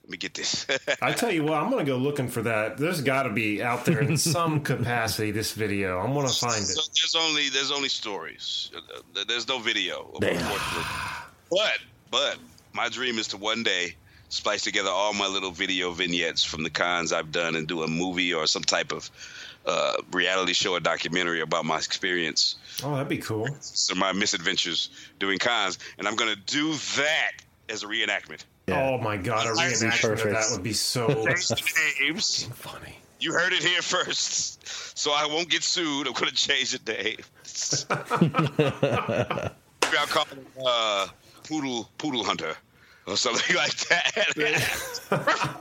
S1: let me get this.
S4: I tell you what, I'm going to go looking for that. There's got to be out there in some capacity this video. I'm going to find
S1: So
S4: it.
S1: there's only there's only stories. Uh, There's no video, unfortunately. But but my dream is to one day splice together all my little video vignettes from the cons I've done and do a movie or some type of uh, reality show or documentary about my experience,
S4: Oh, that'd be cool.
S1: so my misadventures doing cons, and I'm gonna do that as a reenactment.
S5: Yeah.
S4: Oh my god, a reenactment of that would be so
S1: Names.
S4: funny.
S1: You heard it here first, so I won't get sued. I'm gonna change the name. Maybe I'll call it uh, Poodle Poodle Hunter or something like that.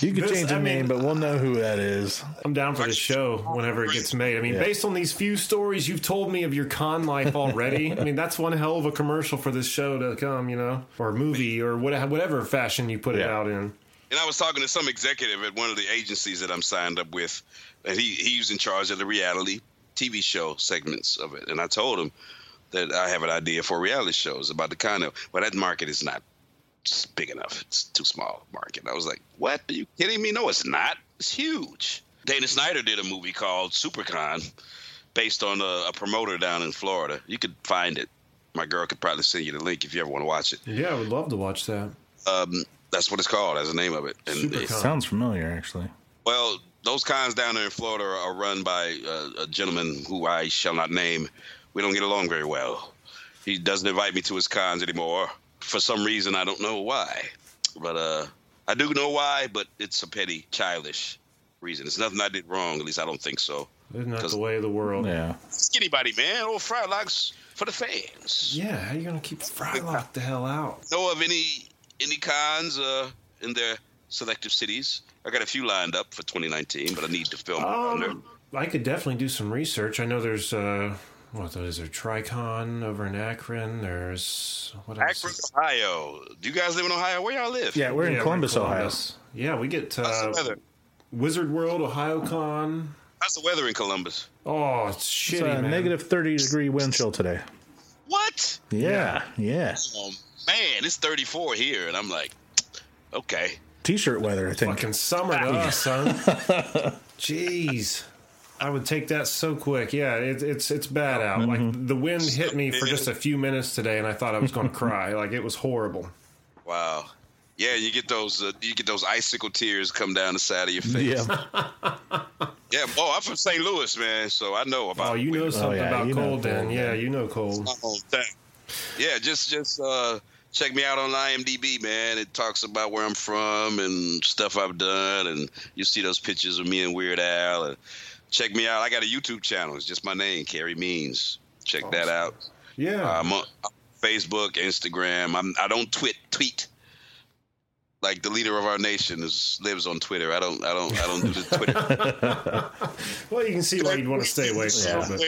S5: You can
S4: This-
S5: change the
S4: I mean-
S5: name, but we'll know who that is.
S4: I'm down for this show whenever it gets made. I mean,
S5: Yeah.
S4: based on these few stories you've told me of your con life already, I mean, that's one hell of a commercial for this show to come, you know, or movie or whatever, whatever fashion you put it out in.
S1: And I was talking to some executive at one of the agencies that I'm signed up with, and he he's in charge of the reality TV show segments of it. And I told him that I have an idea for reality shows about the kind of, but that market is not just big enough. It's too small a market. I was like, what? Are you kidding me? No, it's not. It's huge. Dana Snyder did a movie called Supercon, based on a, a promoter down in Florida. You could find it. My girl could probably send you the link if you ever want to watch it.
S4: Yeah, I would love to watch that.
S1: Um, that's what it's called. That's the name of it. And
S4: Supercon.
S1: it's,
S5: Sounds familiar, actually.
S1: Well, those cons down there in Florida are, are run by uh, a gentleman who I shall not name. We don't get along very well. He doesn't invite me to his cons anymore for some reason. I don't know why, but uh, I do know why. But it's a petty, childish reason. It's nothing I did wrong. At least I don't think so.
S4: Isn't that the way of the world?
S5: Yeah.
S1: Skinny body man, old Frylocks for the fans.
S4: Yeah, how you gonna keep Frylock the hell out?
S1: Know of any any cons uh, in their selective cities? I got a few lined up for 2019, but I need to film on there.
S4: Um, I could definitely do some research. I know there's uh, what is there? Tricon over in Akron. There's what else?
S1: Akron, Ohio. Do you guys live in Ohio? Where y'all live?
S5: Yeah, we're in
S4: Yeah,
S5: Columbus, Ohio.
S4: Columbus. Yeah, we get
S1: How's the
S4: uh,
S1: weather?
S4: Wizard World, Ohio Con.
S1: How's the weather in Columbus?
S4: Oh, it's
S5: It's
S4: shitty,
S5: a
S4: man.
S5: negative 30 degree wind chill today.
S1: What?
S5: Yeah, yeah.
S1: Oh man, it's 34 here, and I'm like, okay.
S5: T shirt weather, I think.
S4: Fucking summer to us, son. Jeez. I would take that so quick. Yeah, it, it's it's bad out.
S5: Mm-hmm.
S4: Like the wind hit me for just a few minutes today, and I thought I was going to cry. Like it was horrible.
S1: Wow. Yeah, you get those uh, you get those icicle tears come down the side of your face.
S5: Yeah.
S1: Yeah. Oh, I'm from St. Louis, man, so I know about.
S4: Oh, you know something
S5: yeah,
S4: about
S5: you know
S4: cold, then?
S5: cold,
S4: Yeah, you know cold.
S1: my whole thing. Yeah, just just uh, check me out on IMDb, man. It talks about where I'm from and stuff I've done, and you see those pictures of me and Weird Al. And check me out. I got a YouTube channel. It's just my name, Carey Means. Check that out.
S4: Yeah.
S1: Uh, I'm on Facebook, Instagram. I'm I don't twit tweet. Like the leader of our nation is lives on Twitter. I don't I don't I don't do the Twitter.
S4: well, you can see why you'd want to stay away from it. but-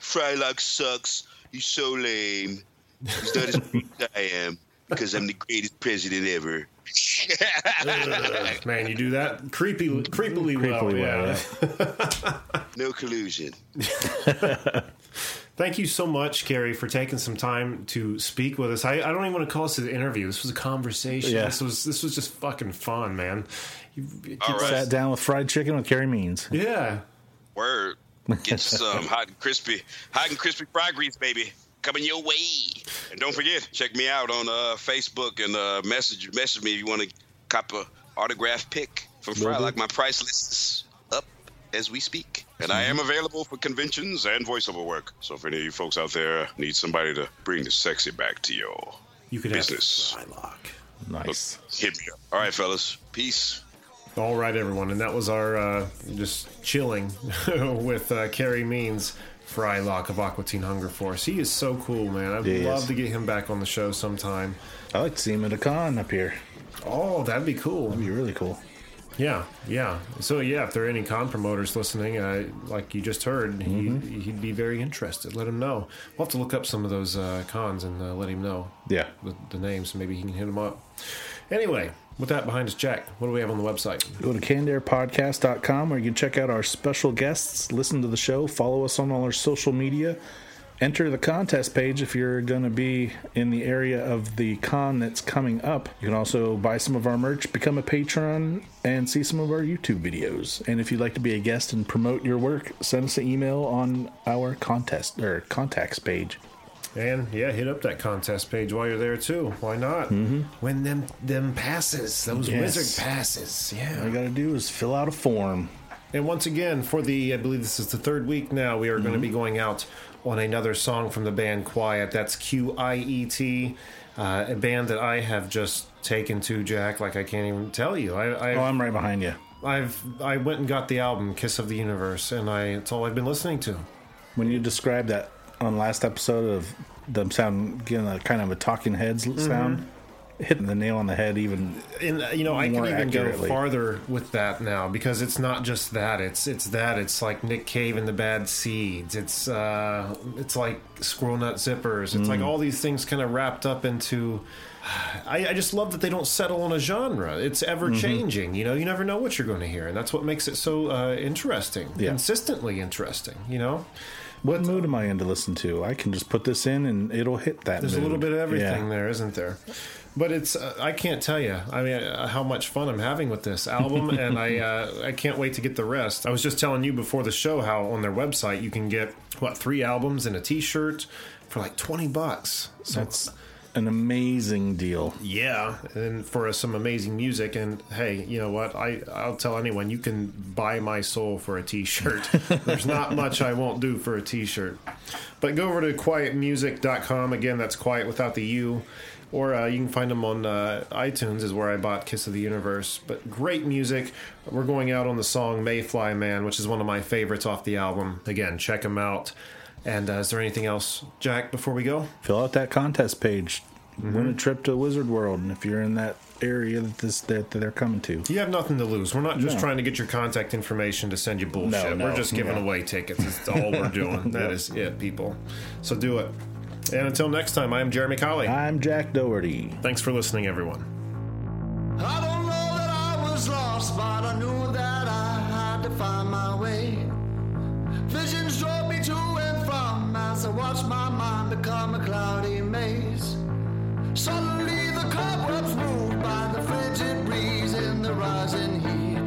S1: Frylock sucks. He's so lame. He's not as great as I am because I'm the greatest president ever.
S4: Ugh, man, you do that creepy, creepily, well.
S5: Creepily
S4: yeah.
S5: well,
S1: no collusion.
S4: Thank you so much, Carey, for taking some time to speak with us. I, I don't even want to call this an interview. This was a conversation.
S5: Yeah.
S4: This was this was just fucking fun, man. You, you
S1: All right.
S5: Sat down with fried chicken with Carey Means.
S4: Yeah.
S1: Word. Get some hot and crispy, hot and crispy fried grease, baby. Coming your way. And don't forget, check me out on uh, Facebook and uh, message message me if you want to cop a autograph pic from Fry. Like my price list is up as we speak, and I am available for conventions and voiceover work. So if any of you folks out there need somebody to bring the sexy back to your
S4: You could
S1: Business.
S4: have Frylock.
S5: Nice.
S1: hit me up. All right, fellas. Peace.
S4: All right, everyone, and that was our uh, just chilling with uh, Carey Means, Frylock of Aqua Teen Hunger Force. He is so cool, man. I'd
S5: He is.
S4: love to get him back on the show sometime.
S5: I like to see him at a con up here.
S4: Oh, that'd be cool.
S5: That'd be really cool.
S4: Yeah, yeah. So yeah, if there are any con promoters listening, uh, like you just heard,
S5: Mm-hmm.
S4: he, he'd be very interested. Let him know. We'll have to look up some of those uh, cons and uh, let him know
S5: Yeah.
S4: the, the names. Maybe he can hit them up. Anyway, with that behind us, Jack, what do we have on the website?
S5: Go to cannedairpodcast.com where you can check out our special guests, listen to the show, follow us on all our social media, enter the contest page if you're going to be in the area of the con that's coming up. You can also buy some of our merch, become a patron, and see some of our YouTube videos. And if you'd like to be a guest and promote your work, send us an email on our contest or contacts page.
S4: And yeah, hit up that contest page while you're there too. Why not? Mm-hmm. Win them them passes, those
S5: Yes.
S4: wizard passes. Yeah.
S5: All you got to do is fill out a form.
S4: And once again, for the, I believe this is the third week now, we are going to be going out on another song from the band Qiet. That's Q I E T, uh, a band that I have just taken to, Jack, like I can't even tell you. I, I've,
S5: Oh, I'm right behind you.
S4: I've, I went and got the album Kiss of the Universe, and I, it's all I've been listening to.
S5: When you describe that on last episode of them sound getting a kind of a talking heads
S4: Mm-hmm.
S5: sound, hitting the nail on the head even
S4: and uh, you know I can even go farther with that now because it's not just that it's it's that it's like Nick Cave and the Bad Seeds it's uh it's like Squirrel Nut Zippers it's like
S5: Mm.
S4: all these things kind of wrapped up into I, I just love that they don't settle on a genre it's ever
S5: Mm-hmm.
S4: changing you know you never know what you're going to hear and that's what makes it so uh, interesting
S5: Yeah.
S4: consistently interesting you know
S5: what mood am I in to listen to? I can just put this in and it'll hit that.
S4: There's a little bit of everything
S5: Yeah.
S4: there, isn't there? But it's uh, I can't tell you. I mean, uh, how much fun I'm having with this album, and I uh, I can't wait to get the rest. I was just telling you before the show how on their website you can get what three albums and a T-shirt for like twenty bucks. So
S5: That's an amazing deal.
S4: Yeah, and for some amazing music. And hey, you know what? I I'll tell anyone you can buy my soul for a T-shirt. There's not much I won't do for a T-shirt. But go over to quietmusic.com again. That's quiet without the U. Or uh, you can find them on uh, iTunes, is where I bought Kiss of the Universe. But great music. We're going out on the song Mayfly Man, which is one of my favorites off the album. Again, check them out. And uh, is there anything else, Jack, before we go?
S5: Fill out that contest page. Win a trip to Wizard World, and if you're in that area that this that they're coming to,
S4: You have nothing to lose. We're not just
S5: No.
S4: trying to get your contact information to send you bullshit.
S5: No, no,
S4: we're just giving
S5: yeah.
S4: away tickets. That's all we're doing. That is it, people. So do it. And until next time, I am Jeremy Colley.
S5: I'm Jack Doherty.
S4: Thanks for listening, everyone.
S2: I don't know that I was lost, but I knew that I had to find my way. Visions drove as I watch my mind become a cloudy maze. Suddenly the cobwebs moved by the frigid breeze in the rising heat.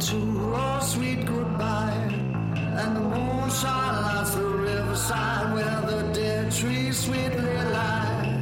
S2: To our sweet goodbye. And the moon moonshine lights the riverside where the dead trees sweetly lie.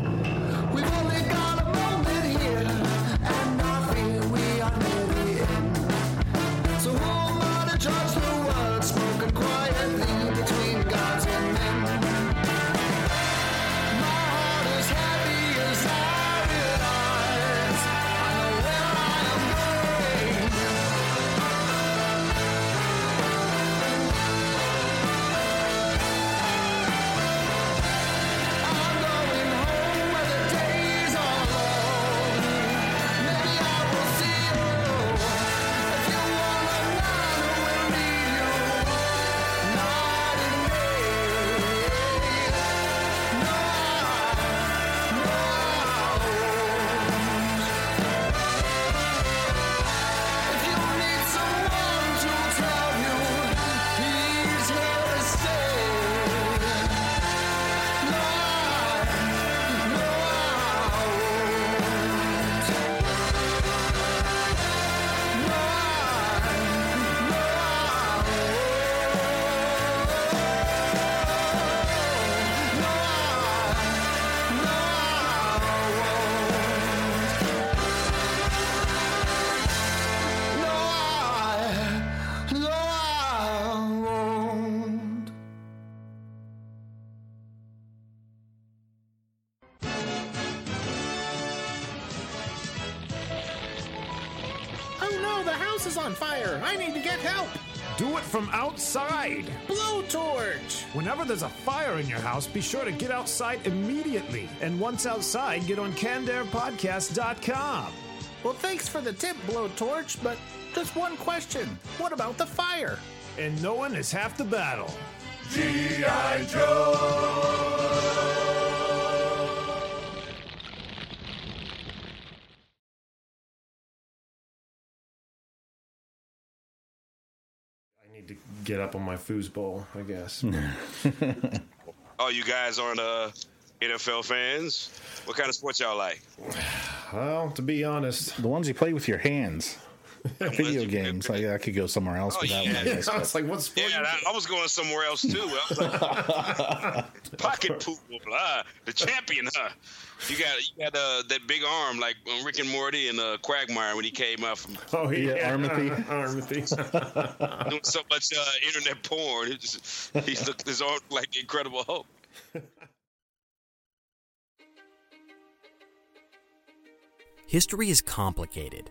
S7: Whenever there's a fire in your house, be sure to get outside immediately. And once outside, get on CannedAirPodcast.com.
S8: Well, thanks for the tip, Blowtorch, but just one question. What about the fire?
S7: And knowing is half the battle.
S2: G.I. Joe!
S4: Get up on my foosball, I guess.
S1: Oh, you guys aren't uh, NFL fans? What kind of sports y'all like?
S4: well, to be honest,
S5: The ones you play with your hands. Video games. Like, I could go somewhere else
S1: Oh,
S5: with that
S1: yeah.
S5: one. I guess,
S4: I was like, what sport?
S1: Yeah, I, I was going somewhere else too. Like, pocket pool, uh, the champion, huh? You got you got uh, that big arm like Rick and Morty and uh, Quagmire when he came out from
S4: Oh yeah,
S5: Yeah, Armothy.
S4: Armothy.
S1: doing so much uh, internet porn. He just he looked his arm like the Incredible Hulk.
S9: History is complicated.